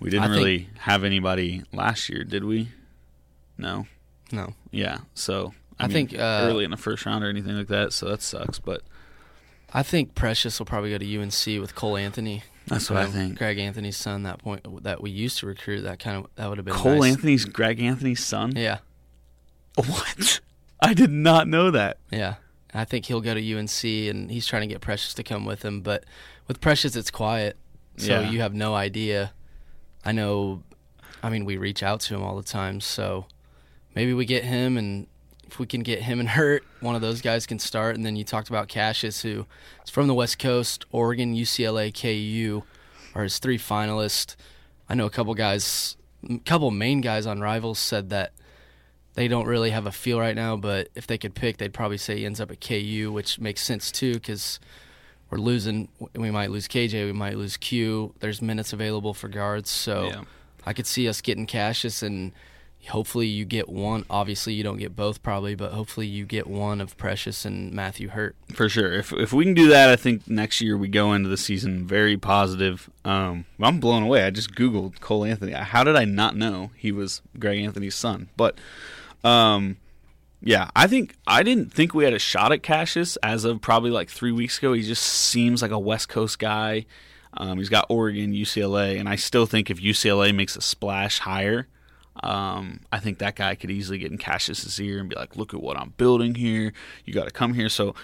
We didn't I think- really have anybody last year, did we? No. No. Yeah. So I, I mean, think, uh, early in the first round or anything like that. So that sucks. But I think Precious will probably go to UNC with Cole Anthony. that's what I think. Greg Anthony's son. That point that we used to recruit. That kind of that would have been Cole nice. Anthony's Greg Anthony's son. Yeah, What? I did not know that. yeah. I think he'll go to UNC, and he's trying to get Precious to come with him. But with Precious, it's quiet, so Yeah. you have no idea. I know. I mean, we reach out to him all the time, so maybe we get him, and if we can get him and Hurt, one of those guys can start. And then you talked about Cassius, who is from the West Coast, Oregon, UCLA, KU, are his three finalists. I know a couple guys, a couple main guys on Rivals said that they don't really have a feel right now, but if they could pick, they'd probably say he ends up at KU, which makes sense too, because we're losing. We might lose KJ, we might lose Q. There's minutes available for guards, so Yeah. I could see us getting Cassius, and hopefully you get one. Obviously, you don't get both probably, but hopefully you get one of Precious and Matthew Hurt. For sure. If if we can do that, I think next year we go into the season very positive. Um, I'm blown away. I just googled Cole Anthony. How did I not know he was Greg Anthony's son? But um, yeah, I think I didn't think we had a shot at Cassius as of probably like three weeks ago. He just seems like a West Coast guy. Um, he's got Oregon, UCLA, and I still think if UCLA makes a splash higher, um, I think that guy could easily get in Cassius's ear and be like, "Look at what I'm building here. You got to come here." So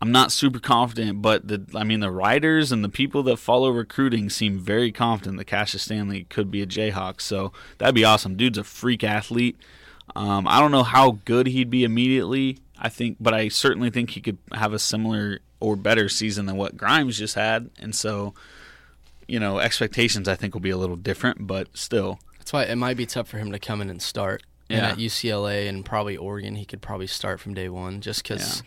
I'm not super confident, but the I mean the writers and the people that follow recruiting seem very confident that Cassius Stanley could be a Jayhawk. So that'd be awesome. Dude's a freak athlete. Um, I don't know how good he'd be immediately. I think, but I certainly think he could have a similar or better season than what Grimes just had. And so, you know, expectations I think will be a little different, but still, That's why it might be tough for him to come in and start. And at UCLA and probably Oregon, he could probably start from day one just because Yeah.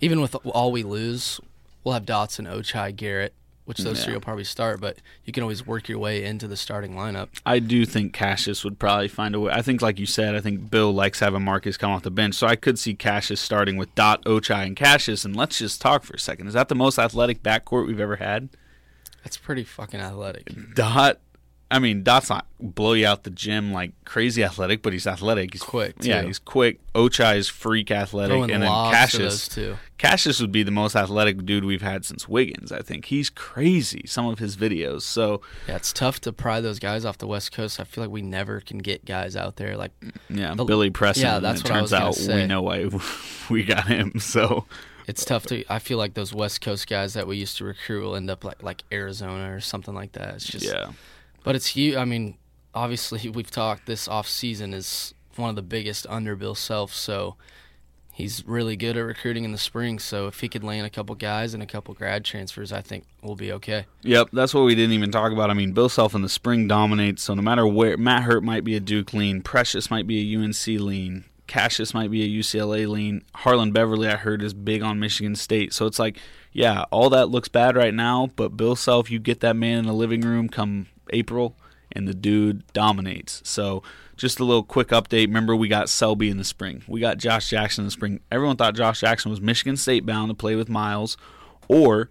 even with all we lose, we'll have Dotson, Ochai, Garrett, which those three Yeah. will probably start, but you can always work your way into the starting lineup. I do think Cassius would probably find a way. I think, like you said, I think Bill likes having Marcus come off the bench, so I could see Cassius starting with Dot, Ochai, and Cassius. And let's just talk for a second. Is that the most athletic backcourt we've ever had? That's pretty fucking athletic. Dot, I mean, Dot's not blow you out the gym like crazy athletic, but he's athletic. He's Quick, Yeah, he's quick. Ochai is freak athletic, Throwing and then Cassius. those. Cassius would be the most athletic dude we've had since Wiggins. I think he's crazy. Some of his videos. So Yeah, it's tough to pry those guys off the West Coast. I feel like we never can get guys out there like yeah, The- Billy Preston. yeah, that's what I turns was gonna out we know why we got him. So it's tough to I feel like those West Coast guys that we used to recruit will end up like like Arizona or something like that. It's just yeah. But it's huge. I mean, obviously, we've talked this off season is one of the biggest under Bill Self. So he's really good at recruiting in the spring. So if he could land a couple guys and a couple grad transfers, I think we'll be okay. Yep, that's what we didn't even talk about. I mean, Bill Self in the spring dominates, so no matter where Matt Hurt might be a Duke lean, Precious might be a UNC lean, Cassius might be a UCLA lean, Harlond Beverly I heard is big on Michigan State. So it's like, yeah, all that looks bad right now, but Bill Self, you get that man in the living room come April, and the dude dominates. So just a little quick update. Remember, we got Selby in the spring. We got Josh Jackson in the spring. Everyone thought Josh Jackson was Michigan State bound to play with Miles, or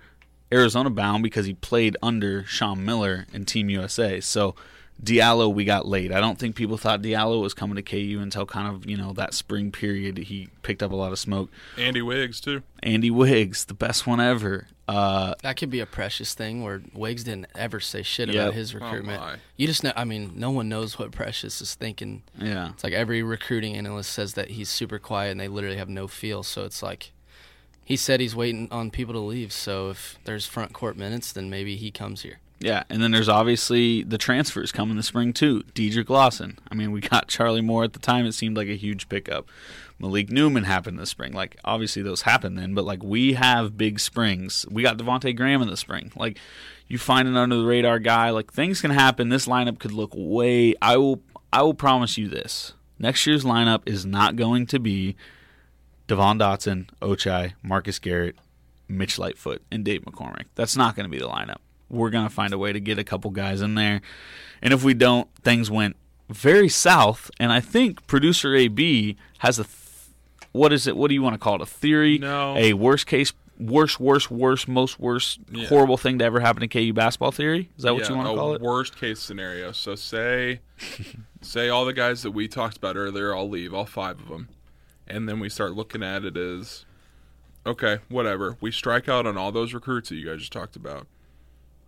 Arizona bound because he played under Sean Miller in Team USA. So Diallo we got late. I don't think people thought Diallo was coming to KU until kind of, you know, that spring period. He picked up a lot of smoke. Andy Wiggs too. Andy Wiggs, the best one ever. Uh, That could be a precious thing where Wiggs didn't ever say shit Yep. about his Oh, recruitment. my. you just know. I mean, no one knows what Precious is thinking. yeah. It's like every recruiting analyst says that he's super quiet and they literally have no feel. So it's like he said he's waiting on people to leave. So if there's front court minutes, then maybe he comes here. Yeah, and then there's obviously the transfers coming this spring too. Dedric Lawson. I mean, we got Charlie Moore at the time. It seemed like a huge pickup. Malik Newman happened this spring. Like obviously those happen then, but like we have big springs. We got Devonte Graham in the spring. Like you find an under the radar guy. Like things can happen. This lineup could look way. I will. I will promise you this. Next year's lineup is not going to be Devon Dotson, Ochai, Marcus Garrett, Mitch Lightfoot, and Dave McCormack. That's not going to be the lineup. We're going to find a way to get a couple guys in there. And if we don't, things went very south. And I think producer AB has a what is it? What do you want to call it? A theory? No. A worst case, worst, worst, worst, most worst, Yeah. horrible thing to ever happen to KU basketball theory? Is that what Yeah, you want to call it? Worst case scenario. So say, say all the guys that we talked about earlier I'll leave, all five of them, and then we start looking at it as, okay, whatever. We strike out on all those recruits that you guys just talked about.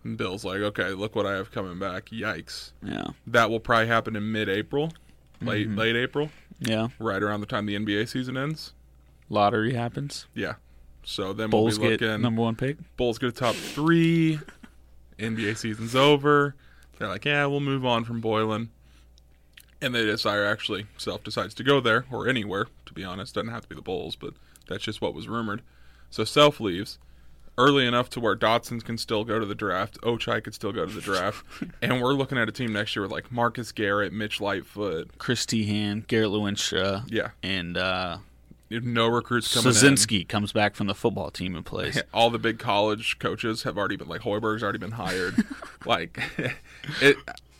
And Bill's like, okay, look what I have coming back. Yikes. Yeah. That will probably happen in mid-April, late Mm-hmm. late April, Yeah. right around the time the NBA season ends. Lottery happens. Yeah. So then Bulls we'll be get looking. number one pick. Bulls get a top three. NBA season's over. They're like, yeah, we'll move on from Boylen. And they decide, actually, Self decides to go there or anywhere, to be honest. Doesn't have to be the Bulls, but that's just what was rumored. So Self leaves early enough to where Dotson can still go to the draft. Ochai could still go to the draft. and we're looking at a team next year with like Marcus Garrett, Mitch Lightfoot. Chris Teahan, Garrett Luinstra, Yeah. and uh, No recruits coming in. Comes back from the football team and plays. all the big college coaches have already been like Hoiberg's already been hired. like it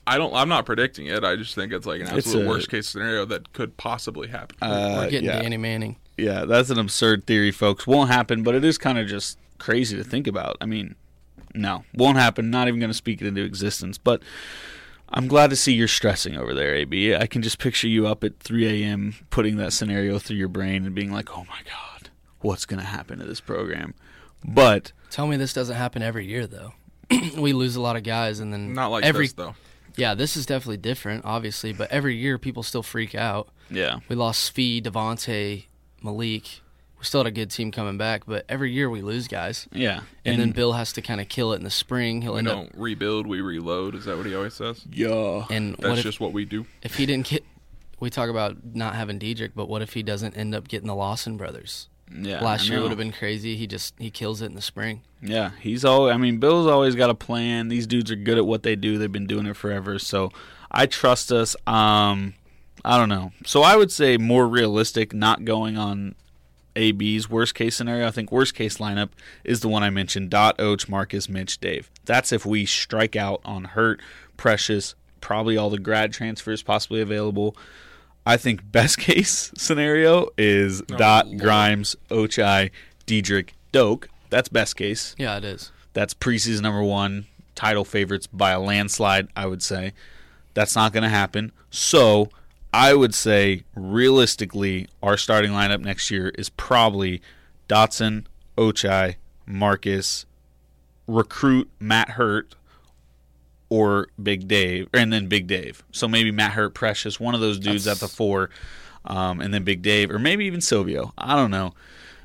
I don't I'm not predicting it. I just think it's like an absolute a- worst case scenario that could possibly happen. Uh, We're getting yeah. Danny Manning. Yeah, that's an absurd theory, folks. Won't happen, but it is kind of just crazy to think about. I mean, no, won't happen. Not even going to speak it into existence. But I'm glad to see you're stressing over there, AB. I can just picture you up at 3 a.m. putting that scenario through your brain and being like, "Oh my God, what's going to happen to this program?" But Tell me this doesn't happen every year though. we lose a lot of guys, and then not like every this though. yeah, this is definitely different, obviously. But every year people still freak out. yeah, We lost Fee, Devontae, Malik. We still had a good team coming back, but every year we lose guys. yeah, And, then Bill has to kind of kill it in the spring. He'll We end up. don't rebuild, we reload. Is that what he always says? yeah, And That's what if, just what we do. if he didn't get? We talk about not having Dedric, but what if he doesn't end up getting the Lawson brothers? yeah. Last year would have been crazy. He just he kills it in the spring. Yeah, he's always. I mean, Bill's always got a plan. These dudes are good at what they do. They've been doing it forever. So I trust us. Um, I don't know. So I would say more realistic, not going on AB's worst case scenario. I think worst case lineup is the one I mentioned: Dot, Och, Marcus, Mitch, Dave. That's if we strike out on Hurt, Precious, probably all the grad transfers possibly available. I think best case scenario is oh, Dot, Lord. Grimes, Ochai, Dedric, Doak. That's best case. Yeah, it is. That's preseason number one, title favorites by a landslide, I would say. That's not going to happen. So I would say, realistically, our starting lineup next year is probably Dotson, Ochai, Marcus, recruit Matt Hurt, or Big Dave, and then Big Dave. So maybe Matt Hurt, Precious, one of those dudes at the four, um, and then Big Dave, or maybe even Silvio. I don't know.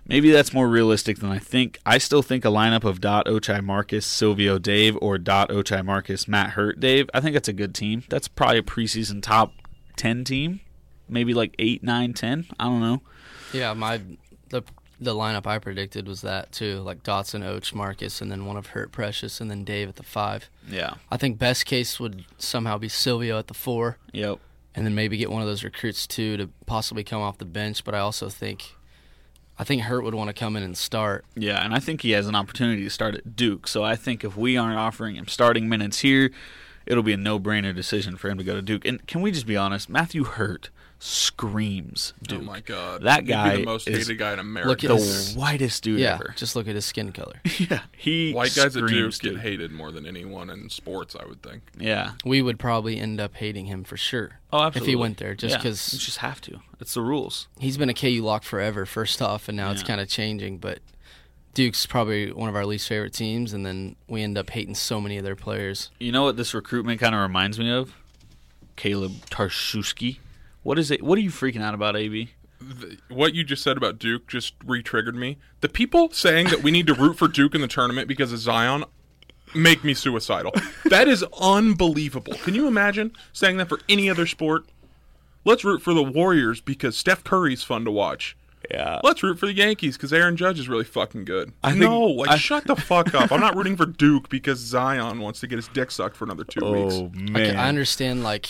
Maybe that's more realistic than I think. I still think a lineup of Dot Ochai Marcus, Silvio Dave, or Dot Ochai Marcus, Matt Hurt Dave. I think that's a good team. That's probably a preseason top ten team, maybe like eight, nine, ten. I don't know. Yeah, my the the lineup I predicted was that too, like Dotson, Och, Marcus, and then one of Hurt, Precious, and then Dave at the five. Yeah. I think best case would somehow be Silvio at the four, Yep. and then maybe get one of those recruits too to possibly come off the bench. But I also think, I think Hurt would want to come in and start. Yeah, and I think he has an opportunity to start at Duke. So I think if we aren't offering him starting minutes here, it'll be a no-brainer decision for him to go to Duke. And can we just be honest? Matthew Hurt screams oh Duke. Oh my god. That He'd be guy the most is hated guy in America. Look at the his- whitest dude yeah, ever. just look at his skin color. Yeah, he White guys at Duke screams get hated more than anyone in sports, I would think. Yeah. we would probably end up hating him for sure. Oh, absolutely. If he went there, just Yeah, because you just have to. It's the rules. he's been a KU lock forever. First off, and now it's kind of changing. But Duke's probably one of our least favorite teams, and then we end up hating so many of their players. You know what this recruitment kind of reminds me of? Caleb Tarshuski. What is it? What are you freaking out about, AB? what you just said about Duke just re-triggered me. The people saying that we need to root for Duke in the tournament because of Zion make me suicidal. That is unbelievable. Can you imagine saying that for any other sport? Let's root for the Warriors because Steph Curry's fun to watch. Yeah. Let's root for the Yankees because Aaron Judge is really fucking good. I think- no, like I- shut the fuck up. I'm not rooting for Duke because Zion wants to get his dick sucked for another two oh, weeks. Oh I, man. ca- I understand like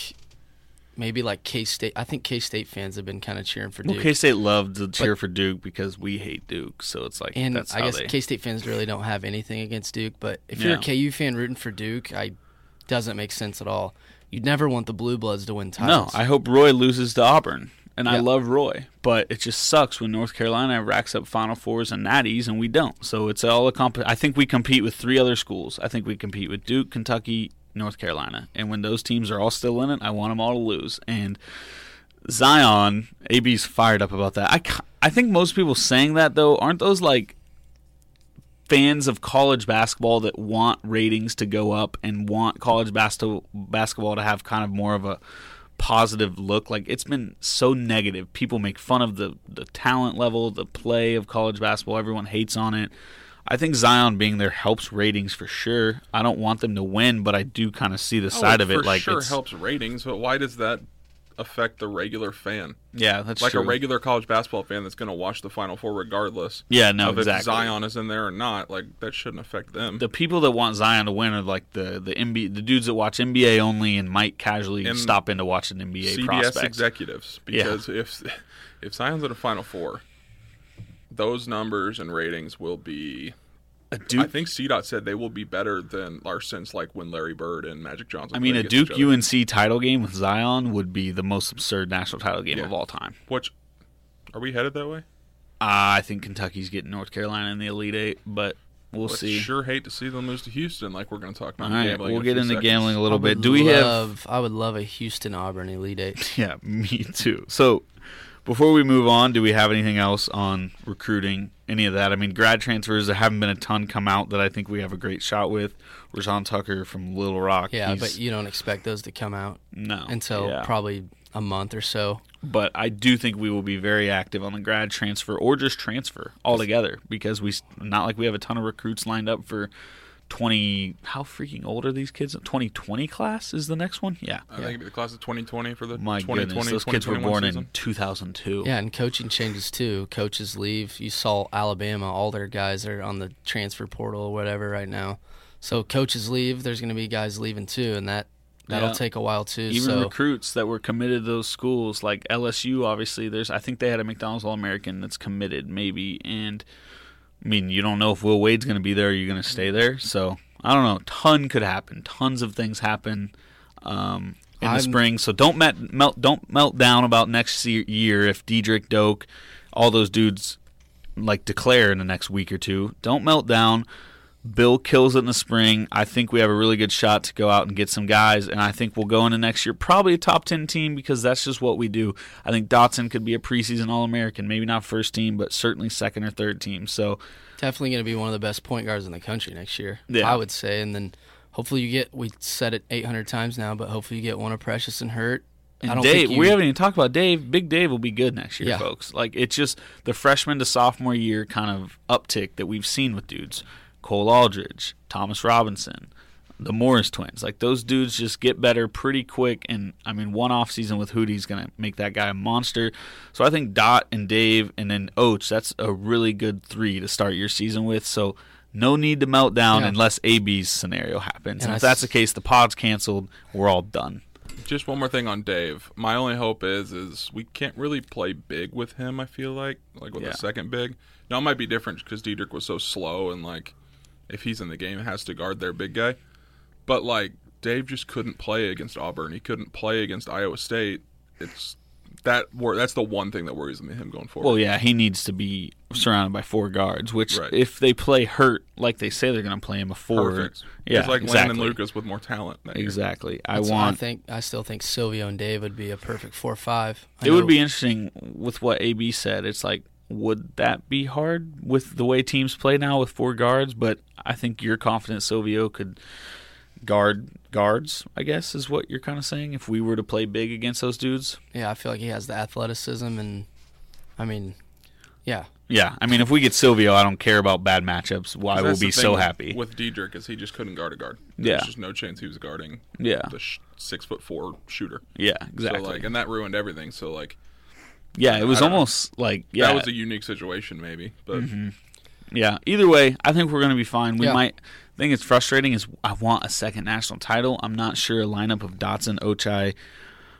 maybe like K State. I think K State fans have been kind of cheering for Duke. Well, K State loved to cheer for Duke because we hate Duke, so it's like and that's I how guess they. K State fans really don't have anything against Duke. But if you're Yeah. a KU fan rooting for Duke, I doesn't make sense at all. You'd never want the Blue Bloods to win no. I hope Roy loses to Auburn, and I love Roy, but it just sucks when North Carolina racks up Final Fours and Natties, and we don't. So it's all a comp. I think we compete with three other schools. I think we compete with Duke, Kentucky, North Carolina, and when those teams are all still in it, I want them all to lose. And Zion, AB's fired up about that. I, I think most people saying that though aren't those like fans of college basketball that want ratings to go up and want college bas- basketball to have kind of more of a positive look. Like it's been so negative. People make fun of the the talent level, the play of college basketball. Everyone hates on it. I think Zion being there helps ratings for sure. I don't want them to win, but I do kind of see the Oh, side of it. Like sure helps ratings, but why does that affect the regular fan? yeah, that's like true. a regular college basketball fan that's going to watch the Final Four regardless. Yeah, no, of exactly. if Zion is in there or not. Like that shouldn't affect them. the people that want Zion to win are like the the NBA, the dudes that watch NBA only and might casually And stop in to watch an NBA CBS prospect. executives, Yeah. because if if Zion's in a Final Four, those numbers and ratings will be. A Duke, I think CDOT said they will be better than or since like when Larry Bird and Magic Johnson. I mean, a Duke. UNC title game with Zion would be the most absurd national title game Yeah. of all time. Which are we headed that way? Uh, I think Kentucky's getting North Carolina in the Elite Eight, but we'll Let's see. sure hate to see them lose to Houston. Like we're going to talk about All right, gambling. we'll in get into seconds. gambling a little bit. Do we have? love, I would love a Houston Auburn Elite Eight. Yeah, me too. So, before we move on, do we have anything else on recruiting? Any of that? I mean, grad transfers. There haven't been a ton come out that I think we have a great shot with. Rayjon Tucker from Little Rock. Yeah, but you don't expect those to come out no until yeah. probably a month or so. but I do think we will be very active on the grad transfer or just transfer altogether because we not like we have a ton of recruits lined up for 20 how freaking old are these kids 2020 class is the next one yeah, I think it'd be the class of 2020 for the my 2020 goodness those kids were born season. in 2002 Yeah, and coaching changes too. Coaches leave. You saw Alabama; all their guys are on the transfer portal or whatever right now. So coaches leave. There's going to be guys leaving too, and that that'll Yeah. take a while too. even so recruits that were committed to those schools like LSU obviously there's I think they had a McDonald's All-American that's committed maybe and I mean you don't know if Will Wade's going to be there you're going to stay there. So I don't know. Ton could happen. Tons of things happen um, in the I'm- spring. So don't met, melt don't melt down about next year if Dedric Doak all those dudes like declare in the next week or two. Don't melt down Bill kills it in the spring. I think we have a really good shot to go out and get some guys, and I think we'll go into next year probably a top 10 team because that's just what we do. I think Dotson could be a preseason All American, maybe not first team, but certainly second or third team. So, definitely going to be one of the best point guards in the country next year. Yeah. I would say, and then hopefully you get. We said it 800 times now, but hopefully you get one of Precious and Hurt. I and don't Dave, think you, we haven't even talked about Dave. Big Dave will be good next year, Yeah. folks. Like, it's just the freshman to sophomore year kind of uptick that we've seen with dudes. Cole Aldrich, Thomas Robinson, the Morris twins. Like those dudes just get better pretty quick. And I mean, one off season with Hudy's gonna make that guy a monster. So I think Dot and Dave and then Oach, that's a really good three to start your season with. So no need to melt down Yeah. unless AB's scenario happens. And, And if I that's the case, the pod's canceled. We're all done. Just one more thing on Dave. My only hope is is we can't really play big with him. I feel like like with Yeah. a second big. Now it might be different because Dedric was so slow and like if he's in the game has to guard their big guy. But like Dave just couldn't play against Auburn. He couldn't play against Iowa State. It's that wor- that's the one thing that worries me him going forward. Well, yeah, he needs to be surrounded by four guards. Which, Right. if they play hurt like they say they're going to play him a four, Perfect. yeah, it's like exactly. Landon Lucas with more talent. that. Exactly. I want. I think I still think Silvio and Dave would be a perfect four five. it would be interesting with what AB said. It's like would that be hard with the way teams play now with four guards? But I think you're confident Silvio could guard guards. I guess is what you're kind of saying. If we were to play big against those dudes, Yeah, I feel like he has the athleticism, and I mean, yeah, yeah. I mean, if we get Silvio, I don't care about bad matchups. Why That's we'll be so happy. with Dedric is he just couldn't guard a guard. Yeah. There's just no chance he was guarding. Yeah. the sh- six foot four shooter. yeah, exactly. So like, and that ruined everything. So like, yeah, it was I don't know. almost like yeah, Mm-hmm. that was a unique situation, maybe. But Yeah. Either way, I think we're going to be fine. We Yeah. might. I think it's frustrating. Is I want a second national title. I'm not sure a lineup of Dotson, Ochai,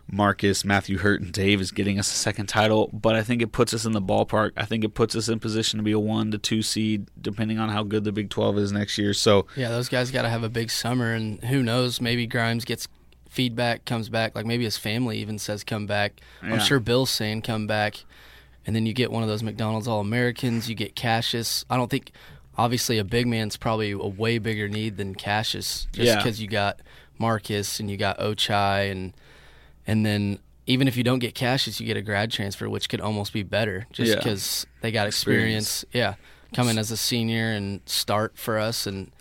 Marcus, Matthew Hurt, and Dave is getting us a second title. But I think it puts us in the ballpark. I think it puts us in position to be a one to two seed, depending on how good the Big 12 is next year. So yeah, those guys got to have a big summer, and who knows? Maybe Grimes gets feedback, comes back. Like maybe his family even says come back. Yeah. I'm sure Bill's saying come back, and then you get one of those McDonald's All Americans. You get Cassius. I don't think. Obviously, a big man's probably a way bigger need than Cassius, just Yeah. because you got Marcus and you got Ochai, and and then even if you don't get Cassius, you get a grad transfer, which could almost be better, just Yeah. because they got experience. Yeah, come in as a senior and start for us, and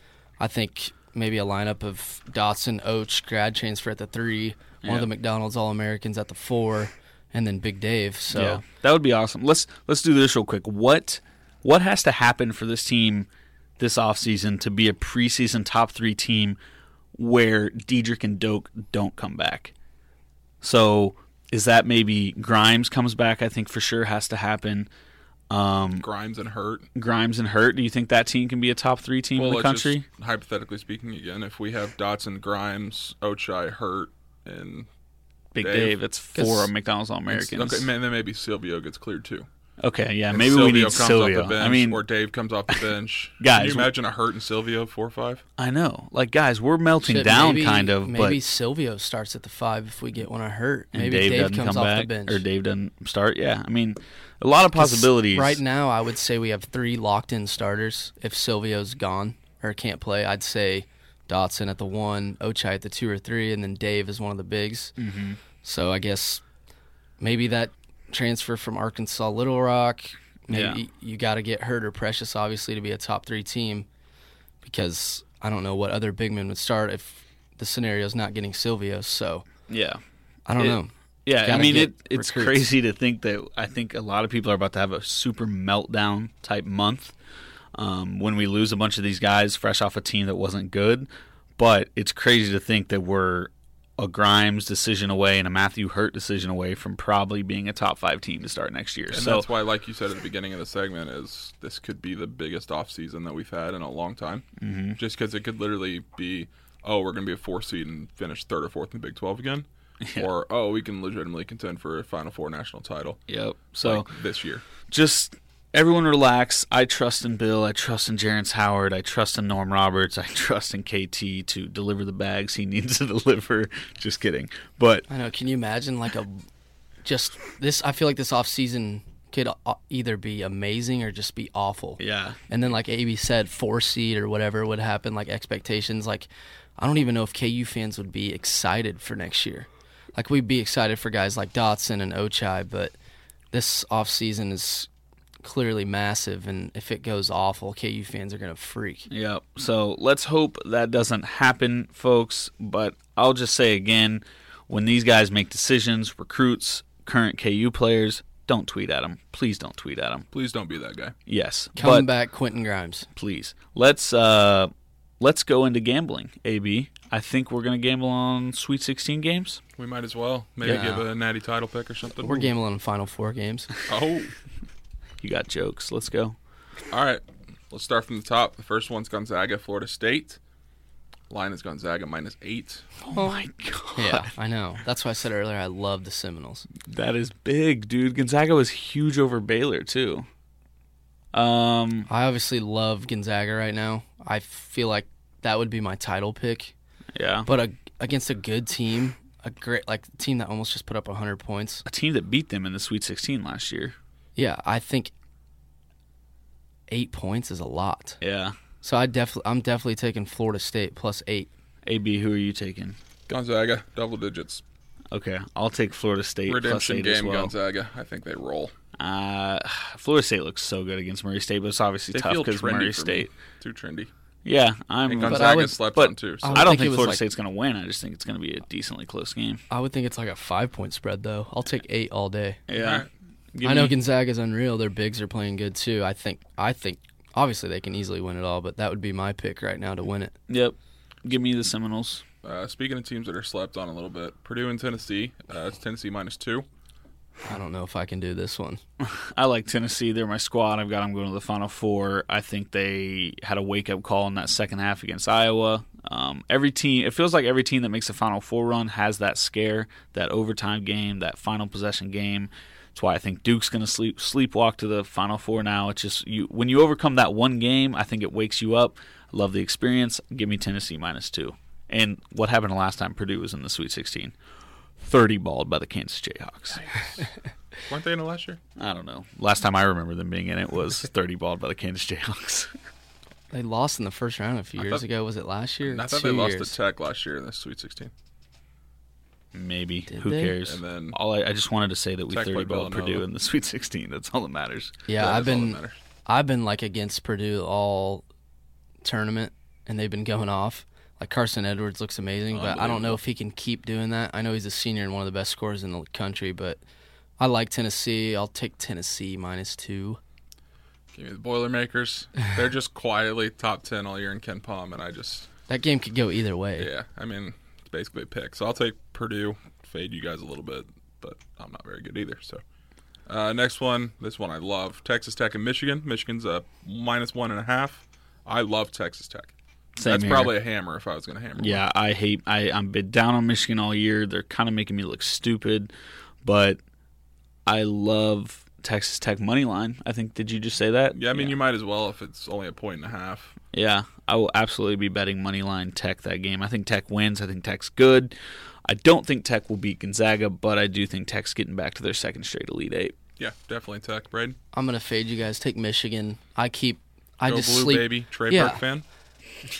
I think maybe a lineup of Dotson, Och, grad transfer at the three, one Yeah. of the McDonald's All Americans at the four, and then Big Dave. So yeah, that would be awesome. Let's let's do this real quick. What what has to happen for this team this offseason to be a preseason top three team where Dedric and Doak don't come back? So is that maybe Grimes comes back? I think for sure has to happen. Um, Grimes and Hurt. Grimes and Hurt. Do you think that team can be a top three team Well, in the let's country? just, hypothetically speaking, again, if we have Dotson, Grimes, Ochai, Hurt, and Big Dave. Dave. That's four 'Cause- McDonald's All Americans. okay, man, then maybe Silvio gets cleared too. Okay, yeah, And maybe we Silvio need comes Silvio. Off the bench, I mean, or Dave comes off the bench. Guys, Can you imagine a Hurt and Silvio four or five? I know, like guys, we're melting Shit, down, maybe- kind of, Maybe but Silvio starts at the five if we get one of hurt. and Maybe Dave, Dave, doesn't comes come off back, the bench. or Dave doesn't start. Yeah, I mean, a lot of possibilities. Right now, I would say we have three locked in starters. If Silvio's gone or can't play, I'd say Dotson at the one, Ochai at the two or three, and then Dave is one of the bigs. Mm-hmm. So I guess maybe that transfer from Arkansas Little Rock. Maybe Yeah. you got to get hurt or Precious, obviously, to be a top three team. Because I don't know what other big men would start if the scenario is not getting Silvio. So Yeah, I don't It- know. Yeah. I mean, it, it's recruits. crazy to think that I think a lot of people are about to have a super meltdown type month um, when we lose a bunch of these guys fresh off a team that wasn't good. But it's crazy to think that we're a Grimes decision away and a Matthew Hurt decision away from probably being a top five team to start next year. And so that's why, like you said at the beginning of the segment, is this could be the biggest offseason that we've had in a long time. Mm-hmm. Just because it could literally be, oh, we're going to be a four seed and finish third or fourth in the Big 12 again. Or, oh, we can legitimately contend for a Final Four national title. Yep. So like this year. just everyone relax. I trust in Bill. I trust in Jerrance Howard. I trust in Norm Roberts. I trust in KT to deliver the bags he needs to deliver. Just kidding. But I know. Can you imagine like a just this? I feel like this off season could uh, either be amazing or just be awful. yeah, And then like AB said, four seed or whatever would happen. Like expectations. Like I don't even know if KU fans would be excited for next year. Like we'd be excited for guys like Dotson and Ochai, but this off season is clearly massive. And if it goes awful, KU fans are gonna freak. Yep. So let's hope that doesn't happen, folks. But I'll just say again when these guys make decisions, recruits, current KU players, don't tweet at them. Please don't tweet at them. Please don't be that guy. Yes. Come but back, Quentin Grimes. please. Let's uh let's go into gambling, AB. I think we're going to gamble on Sweet 16 games. We might as well. Maybe Yeah. give a natty title pick or something. We're gambling on Final Four games. Oh. You got jokes. Let's go. All right. Let's start from the top. The first one's Gonzaga, Florida State. Line is Gonzaga minus eight. Oh my god. Yeah, I know. That's why I said earlier I love the Seminoles. That is big, dude. Gonzaga was huge over Baylor too. Um I obviously love Gonzaga right now. I feel like that would be my title pick. yeah. But a, against a good team, a great like team that almost just put up 100 points. a team that beat them in the Sweet 16 last year. Yeah, I think 8 points is a lot. Yeah. So I definitely I'm definitely taking Florida State plus 8. AB, who are you taking? Gonzaga, double digits. Okay, I'll take Florida State Redemption eight as game, well. Gonzaga. I think they roll. Uh, Florida State looks so good against Murray State, but it's obviously They tough because trendy Murray State. Too trendy. Yeah, I'm. And But, Gonzaga I would- slept but on too. I So. would I don't think think Florida like- State's going to win. I just think it's going to be a decently close game. I would think it's like a five point spread though. I'll take eight all day. Yeah. Alright. I know me- Gonzaga's unreal. Their bigs are playing good too. I think. I think. Obviously, they can easily win it all, but that would be my pick right now to win it. Yep. Give me the Seminoles. Uh, speaking of teams that are slept on a little bit, Purdue and Tennessee. Uh, it's Tennessee minus two. I don't know if I can do this one. I like Tennessee. They're my squad. I've got them going to the Final Four. I think they had a wake up call in that second half against Iowa. Um, every team, it feels like every team that makes a Final Four run has that scare, that overtime game, that final possession game. That's why I think Duke's going to sleep sleepwalk to the Final Four now. It's just you when you overcome that one game, I think it wakes you up. Love the experience. Give me Tennessee minus two. And what happened last time Purdue was in the Sweet 16? 30 balled by the Kansas Jayhawks. Weren't they in it last year? I don't know. Last time I remember them being in it was 30 balled by the Kansas Jayhawks. They lost in the first round a few I years thought- ago. Was it last year? And I thought Two they lost years. to Tech last year in the Sweet 16. Maybe. Did Who they? cares? And then all I, I just wanted to say that we Tech 30 played balled Villanova. Purdue in the Sweet 16. That's all that matters. Yeah, That I've is all that been matters. I've been like against Purdue all tournament, and they've been going off. Like Carson Edwards looks amazing, but I don't know if he can keep doing that. I know he's a senior and one of the best scorers in the country, but I like Tennessee. I'll take Tennessee minus two. Give me the Boilermakers. They're just quietly top 10 all year in KenPom, and I just, That game could go either way. yeah, I mean, it's basically a pick. So I'll take Purdue, fade you guys a little bit, but I'm not very good either. So uh, next one, this one I love Texas Tech and Michigan. Michigan's a minus one and a half. I love Texas Tech. Same That's here. probably a hammer if I was going to hammer. one. Yeah, I hate. I I'm been down on Michigan all year. They're kind of making me look stupid, but I love Texas Tech money line. I think. Did you just say that? Yeah, I mean, you might as well if it's only a point and a half. Yeah, I will absolutely be betting money line Tech that game. I think Tech wins. I think Tech's good. I don't think Tech will beat Gonzaga, but I do think Tech's getting back to their second straight Elite Eight. Yeah, definitely Tech. Braden, I'm gonna fade you guys. Take Michigan. I keep. I go just blue sleep. baby. Trey Yeah. Burke fan.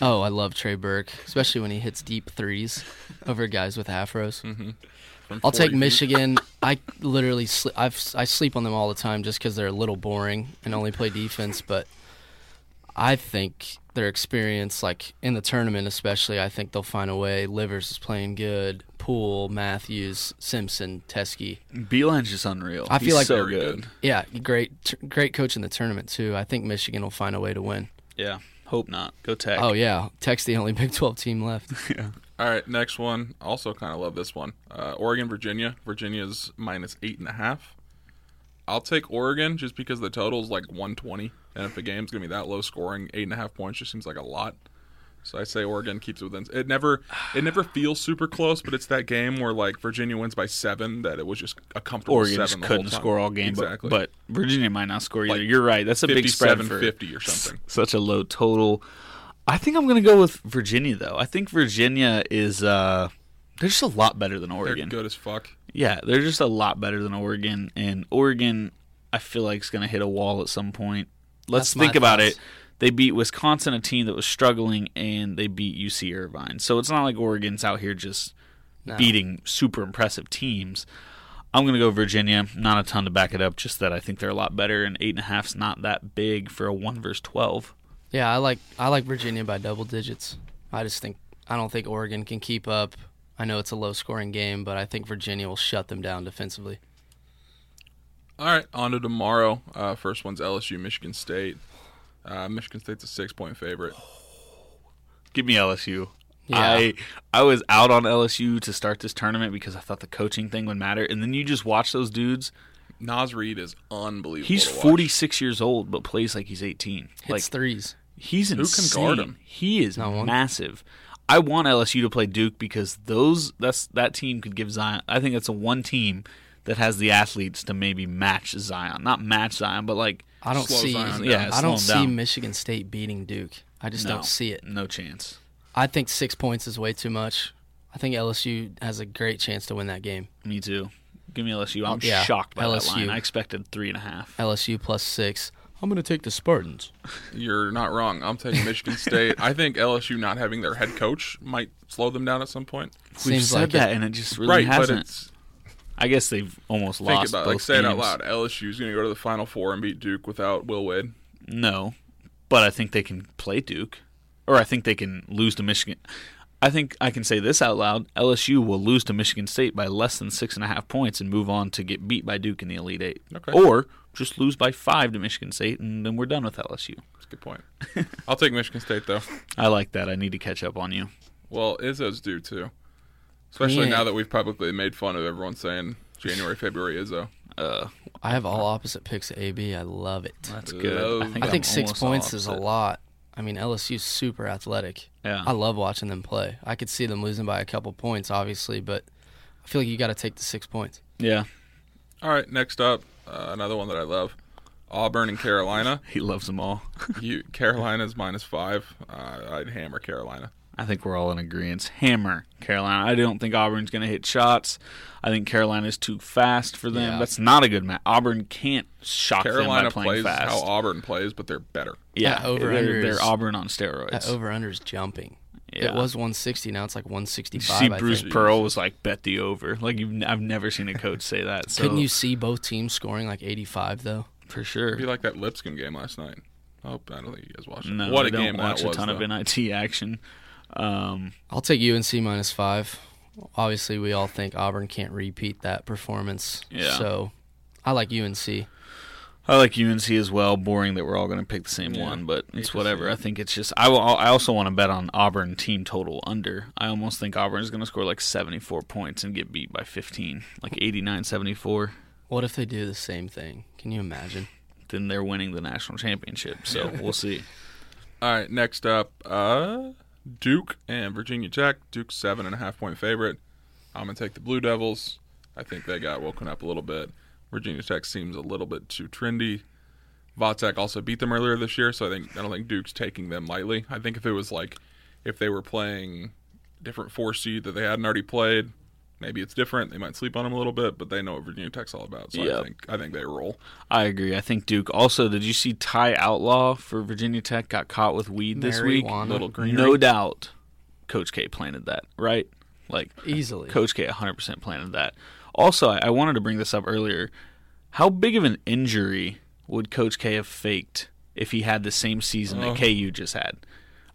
Oh, I love Trey Burke, especially when he hits deep threes over guys with afros. Mm-hmm. From I'll take feet. Michigan. I literally sl- I've I sleep on them all the time just because they're a little boring and only play defense. But I think their experience, like in the tournament especially, I think they'll find a way. Livers is playing good. Poole, Matthews, Simpson, Teske. Beilein's just unreal. I feel He's like so good. Yeah, great t- great coach in the tournament too. I think Michigan will find a way to win. Yeah, hope not. Go Tech. Oh yeah, Tech's the only Big 12 team left. Yeah. All right, next one. Also, kind of love this one. Uh, Oregon, Virginia. Virginia's minus eight and a half. I'll take Oregon just because the total is like 120, and if the game's gonna be that low scoring, eight and a half points just seems like a lot. So I say Oregon keeps it within. It never, it never feels super close, but it's that game where like Virginia wins by seven that it was just a comfortable Oregon just seven. the couldn't whole time. score all game, exactly. but, but Virginia might not score either. Like You're right. That's a big spread for 57-50 or something. Such a low total. I think I'm going to go with Virginia though. I think Virginia is uh they're just a lot better than they're Oregon. good as fuck. Yeah, they're just a lot better than Oregon and Oregon I feel like is going to hit a wall at some point. Let's That's think about thoughts. it. They beat Wisconsin, a team that was struggling, and they beat UC Irvine. So it's not like Oregon's out here just No. beating super impressive teams. I'm going to go Virginia. Not a ton to back it up, just that I think they're a lot better, and eight and a half's not that big for a one versus twelve. Yeah, I like I like Virginia by double digits. I just think I don't think Oregon can keep up. I know it's a low scoring game, but I think Virginia will shut them down defensively. All right, on to tomorrow. Uh, first one's LSU, Michigan State. Uh, Michigan State's a six point favorite. Give me LSU. Yeah. I I was out on LSU to start this tournament because I thought the coaching thing would matter, and then you just watch those dudes. Naz Reid is unbelievable. He's 46 years old, but plays like he's 18. Hits like threes. he's can insane. guard him? He is Not one. massive. I want LSU to play Duke because those that's that team could give Zion. I think that's a one team that has the athletes to maybe match Zion, not match Zion, but like I don't Slow see. Zion Yeah, down. I don't see down. Michigan State beating Duke. I just no, don't see it. No chance. I think six points is way too much. I think LSU has a great chance to win that game. Me too. Give me LSU. I'm yeah, shocked by that LSU. line. I expected three and a half. LSU plus six. I'm gonna take the Spartans. You're not wrong. I'm taking Michigan State. I think LSU not having their head coach might slow them down at some point. We've Seems said like that, it. and it just really right, hasn't. I guess they've almost Think lost about it, like say it out loud. LSU's going to go to the Final Four and beat Duke without Will Wade. No, but I think they can play Duke, or I think they can lose to Michigan. I think I can say this out loud: LSU will lose to Michigan State by less than six and a half points and move on to get beat by Duke in the Elite Eight, Okay. or just lose by five to Michigan State, and then we're done with LSU. That's a good point. I'll take Michigan State though. I like that. I need to catch up on you. Well, Izzo's due too. Especially Yeah. now that we've publicly made fun of everyone saying January, February Izzo. Uh, I have all opposite picks at AB. I love it. that's good. Love- I think, I think six points is a lot. I mean, LSU's super athletic. Yeah. I love watching them play. I could see them losing by a couple points, obviously, but I feel like you got to take the six points. Yeah, All right, next up, uh, another one that I love, Auburn and Carolina. he loves them all. you, Carolina's minus five. Uh, I'd hammer Carolina. I think we're all in agreement. Hammer Carolina. I don't think Auburn's going to hit shots. I think Carolina's too fast for them. Yeah. That's not a good match. Auburn can't shock Carolina them by playing plays fast. how Auburn plays, but they're better. yeah, That over they're, under they're is- Auburn on steroids. That over under is jumping. Yeah. It was 160. Now it's like 165. see, I Bruce think. Pearl was like, "Bet the over." Like you've, I've never seen a coach say that. So Couldn't you see both teams scoring like 85 though? for sure? It'd be like that Lipscomb game last night. Oh, I don't think you guys watched it. No, what I a don't game watch that a was. ton though. of NIT action. Um, I'll take UNC minus five. Obviously, we all think Auburn can't repeat that performance. Yeah. So I like UNC. I like UNC as well. Boring that we're all going to pick the same Yeah, one, but it's whatever. I think it's just. I will. I also want to bet on Auburn team total under. I almost think Auburn is going to score like 74 points and get beat by 15, like 89-74. What if they do the same thing? Can you imagine? Then they're winning the national championship. So we'll see. All right, next up, uh, Duke and Virginia Tech. Duke's seven and a half point favorite. I'm gonna take the Blue Devils. I think they got woken up a little bit. Virginia Tech seems a little bit too trendy. Vatek also beat them earlier this year, so I think I don't think Duke's taking them lightly. I think if it was like if they were playing different four seed that they hadn't already played, maybe it's different. They might sleep on them a little bit, but they know what Virginia Tech's all about. So I think I think they roll. I agree. I think Duke. Also, did you see Ty Outlaw for Virginia Tech got caught with weed this week? Marijuana. Little green. No doubt, Coach K planted that, right? Like Easily. Coach K 100% planted that. Also, I, I wanted to bring this up earlier. How big of an injury would Coach K have faked if he had the same season Oh. that KU just had?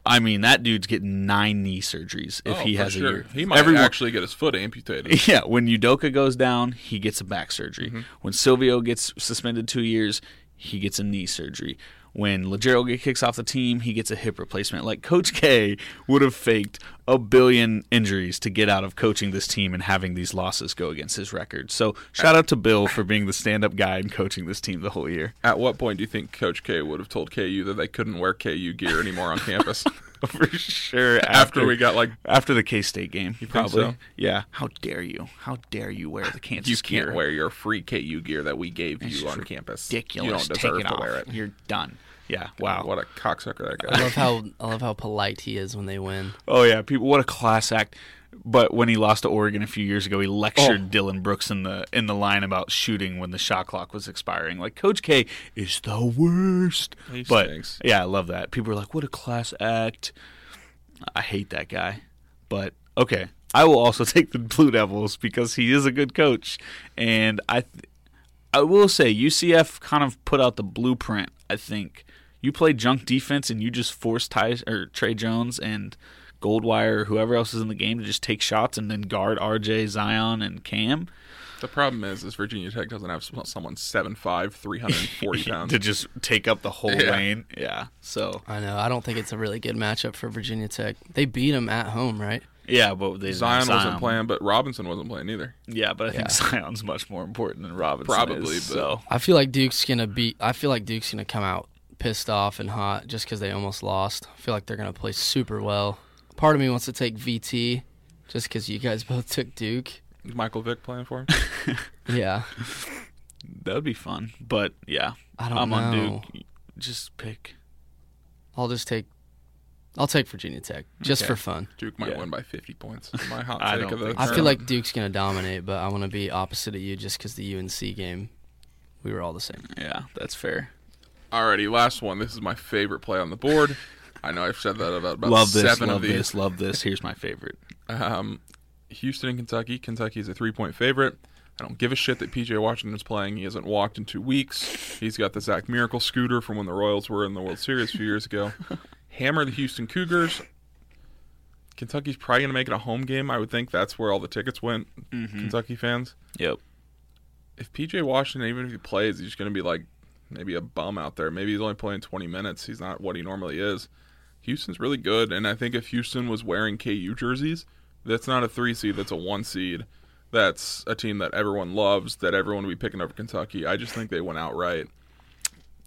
I mean, that dude's getting nine knee surgeries if Oh, he has sure. a year. He might Everyone- actually get his foot amputated. Yeah, when Udoka goes down, he gets a back surgery. Mm-hmm. When Silvio gets suspended two years, he gets a knee surgery. When Lagerald get kicks off the team, he gets a hip replacement. Like Coach K would have faked a billion injuries to get out of coaching this team and having these losses go against his record. So shout out to Bill for being the stand-up guy and coaching this team the whole year. At what point do you think Coach K would have told KU that they couldn't wear KU gear anymore on campus? For sure. After we got like after the K State game, you probably. so? Yeah. How dare you? How dare you wear the Kansas you can't gear? wear your free KU gear that we gave It's you on campus. ridiculous. You don't deserve to off. wear it. You're done. Yeah. Wow. What a cocksucker that I guy. love how I love how polite he is when they win. Oh yeah, people. What a class act. But when he lost to Oregon a few years ago, he lectured oh. Dillon Brooks in the in the line about shooting when the shot clock was expiring. Like Coach K is the worst. He but stinks. yeah, I love that. People are like, "What a class act." I hate that guy. But okay, I will also take the Blue Devils because he is a good coach, and I, th- I will say UCF kind of put out the blueprint. I think you play junk defense and you just force Ty or Tre Jones and Goldwire or whoever else is in the game to just take shots and then guard RJ, Zion, and Cam the problem is, is Virginia Tech doesn't have someone 7'5", 340 pounds. to just take up the whole Yeah. lane. Yeah. So I know. I don't think it's a really good matchup for Virginia Tech. They beat them at home, right? yeah, but they Zion wasn't playing, but Robinson wasn't playing either. Yeah, but I think Yeah. Zion's much more important than Robinson. Probably, is, but- so I feel like Duke's gonna beat. I feel like Duke's gonna come out pissed off and hot just because they almost lost. I feel like they're gonna play super well. Part of me wants to take VT just because you guys both took Duke. Is Michael Vick playing for him? Yeah, that would be fun. But yeah, I don't I'm know. on Duke. Just pick. I'll just take. I'll take Virginia Tech just Okay. for fun. Duke might Yeah. win by 50 points. My hot I take of the I feel like Duke's gonna dominate, but I want to be opposite of you just because the UNC game, we were all the same. Yeah, that's fair. Alrighty, last one. This is my favorite play on the board. I know I've said that about, about love this. seven love of these. this. Love this. Here's my favorite. Um, Houston and Kentucky. Kentucky is a three point favorite. I don't give a shit that PJ Washington's playing. He hasn't walked in two weeks. He's got the Zach Miracle scooter from when the Royals were in the World Series a few years ago. Hammer the Houston Cougars. Kentucky's probably going to make it a home game. I would think that's where all the tickets went. Kentucky fans. Yep. If PJ Washington, even if he plays, he's going to be like maybe a bum out there. Maybe he's only playing 20 minutes. He's not what he normally is. Houston's really good, and I think if Houston was wearing KU jerseys, that's not a three seed. That's a one seed. That's a team that everyone loves. That everyone would be picking over Kentucky. I just think they went outright.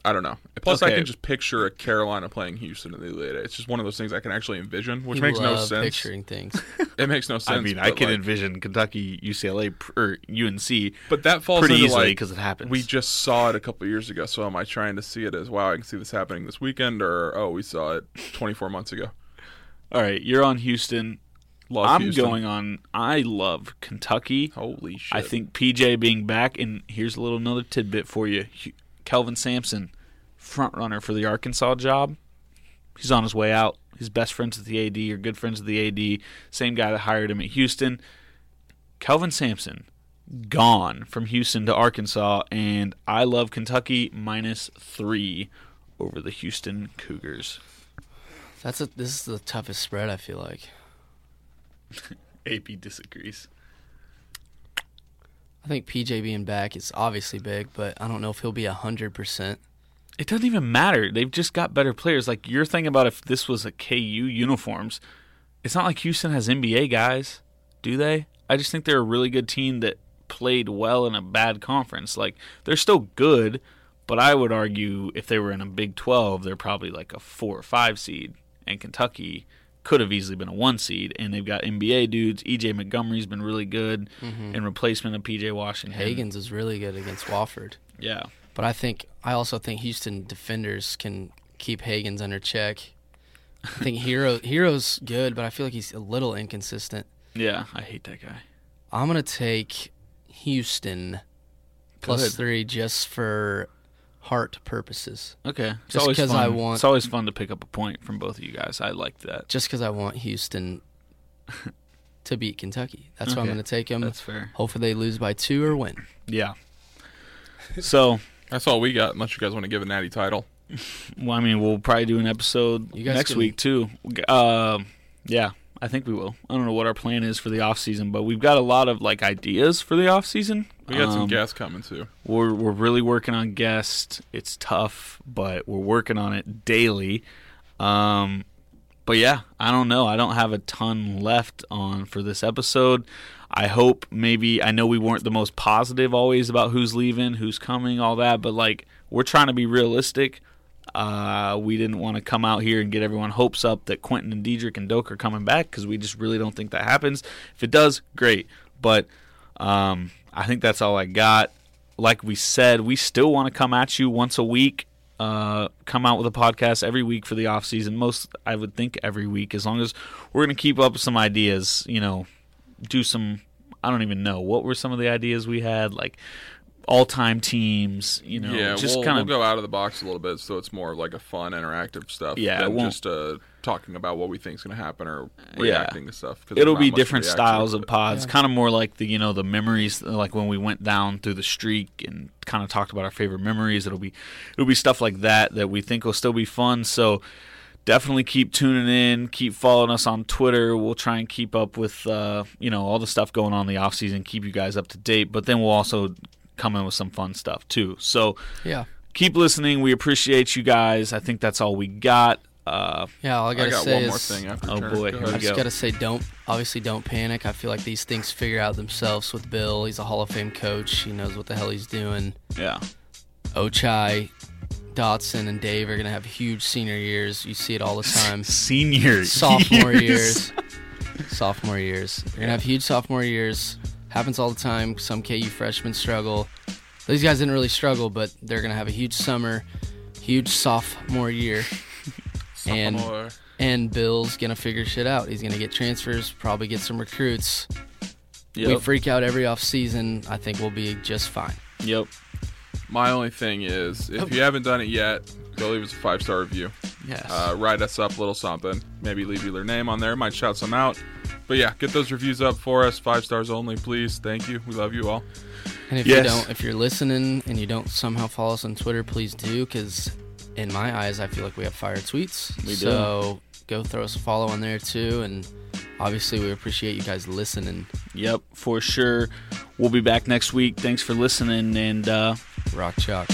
I don't know. Plus, I can just picture a Carolina playing Houston in the Elite Eight. It's just one of those things I can actually envision, which You makes no love sense. Picturing things. It makes no sense. I mean, I can like- envision Kentucky, UCLA, or UNC But that falls pretty into, easily like, because it happens. We just saw it a couple years ago, so am I trying to see it as wow? I can see this happening this weekend, or oh, we saw it 24 months ago. All right, you're on Houston. Love I'm Houston. going on. I love Kentucky. Holy shit! I think PJ being back, and here's a little another tidbit for you. Kelvin Sampson, front runner for the Arkansas job. He's on his way out. He's best friends with the AD or good friends with the AD. Same guy that hired him at Houston. Kelvin Sampson gone from Houston to Arkansas, and I love Kentucky minus three over the Houston Cougars. That's a, this is the toughest spread. I feel like. AP disagrees. I think PJ being back is obviously big, but I don't know if he'll be hundred percent. It doesn't even matter. They've just got better players. Like you're thinking about if this was a KU uniforms, it's not like Houston has NBA guys, do they? I just think they're a really good team that played well in a bad conference. Like they're still good, but I would argue if they were in a Big 12, they're probably like a 4 or 5 seed and Kentucky could have easily been a 1 seed and they've got NBA dudes. EJ Montgomery's been really good mm-hmm. in replacement of PJ Washington. Hagans is really good against Wofford, Yeah. but I think I also think Houston defenders can keep Hagans under check. I think Herro Herro's good, but I feel like he's a little inconsistent. Yeah, I hate that guy. I'm gonna take Houston three just for heart purposes. Okay. It's Just always 'cause fun. I want- It's always fun to pick up a point from both of you guys. I like that. Just because I want Houston to beat Kentucky. That's why I'm Okay. gonna take them. That's fair. Hopefully they lose by two or win. Yeah. So, That's all we got. Unless you guys want to give a natty title. well, I mean, we'll probably do an episode You guys next can- week too. Uh, yeah, I think we will. I don't know what our plan is for the off season, but we've got a lot of like ideas for the off season. We got some Um, guests coming too. We're we're really working on guests. It's tough, but we're working on it daily. Um, but yeah, I don't know. I don't have a ton left on for this episode. I hope maybe I know we weren't the most positive always about who's leaving, who's coming, all that, but like we're trying to be realistic. Uh, we didn't want to come out here and get everyone hopes up that Quentin and Dedric and Doak are coming back because we just really don't think that happens. If it does, great. But um, I think that's all I got. Like we said, we still want to come at you once a week. Uh, come out with a podcast every week for the off season. Most, I would think, every week, as long as we're going to keep up some ideas. You know, do some. I don't even know what were some of the ideas we had, like all-time teams. You know, yeah, just we'll, kind we'll of go out of the box a little bit, so it's more of like a fun, interactive stuff. Yeah, it than won't- just uh, talking about what we think is going to happen or Yeah. reacting to stuff. 'cause there's it'll be different styles of but- pods kind of more like the you know the memories like when we went down through the streak and kind of talked about our favorite memories it'll be it'll be stuff like that that we think will still be fun so definitely keep tuning in keep following us on twitter we'll try and keep up with uh, you know all the stuff going on in the off season keep you guys up to date but then we'll also come in with some fun stuff too so Yeah. keep listening we appreciate you guys i think that's all we got uh, Yeah, all I gotta I got say one is more thing after. Oh, Turner. boy, Go here I we ahead. just go. gotta say, don't obviously don't panic. I feel like these things figure out themselves with Bill. He's a Hall of Fame coach. He knows what the hell he's doing. yeah Ochai, Dotson, and Dave are gonna have huge senior years. You see it all the time. senior sophomore years. sophomore years. They're gonna have huge sophomore years. Happens all the time. Some KU freshmen struggle. These guys didn't really struggle, but they're gonna have a huge summer, huge sophomore year, and Sophomore. and Bill's gonna figure shit out. He's gonna get transfers, probably get some recruits. We freak out every off season. I think we'll be just fine. Yep. My only thing is, Oh. if you haven't done it yet, go leave us a five star review. Yes. Uh, write us up a little something. Maybe leave your name on there. Might shout some out. but yeah, get those reviews up for us. Five stars only, please. Thank you. We love you all. And if Yes. you don't, if you're listening and you don't somehow follow us on Twitter, please do, because in my eyes, I feel like we have fire tweets. We do. so go throw us a follow on there too, and obviously we appreciate you guys listening. Yep, for sure. We'll be back next week. Thanks for listening, and uh, Rock chalk.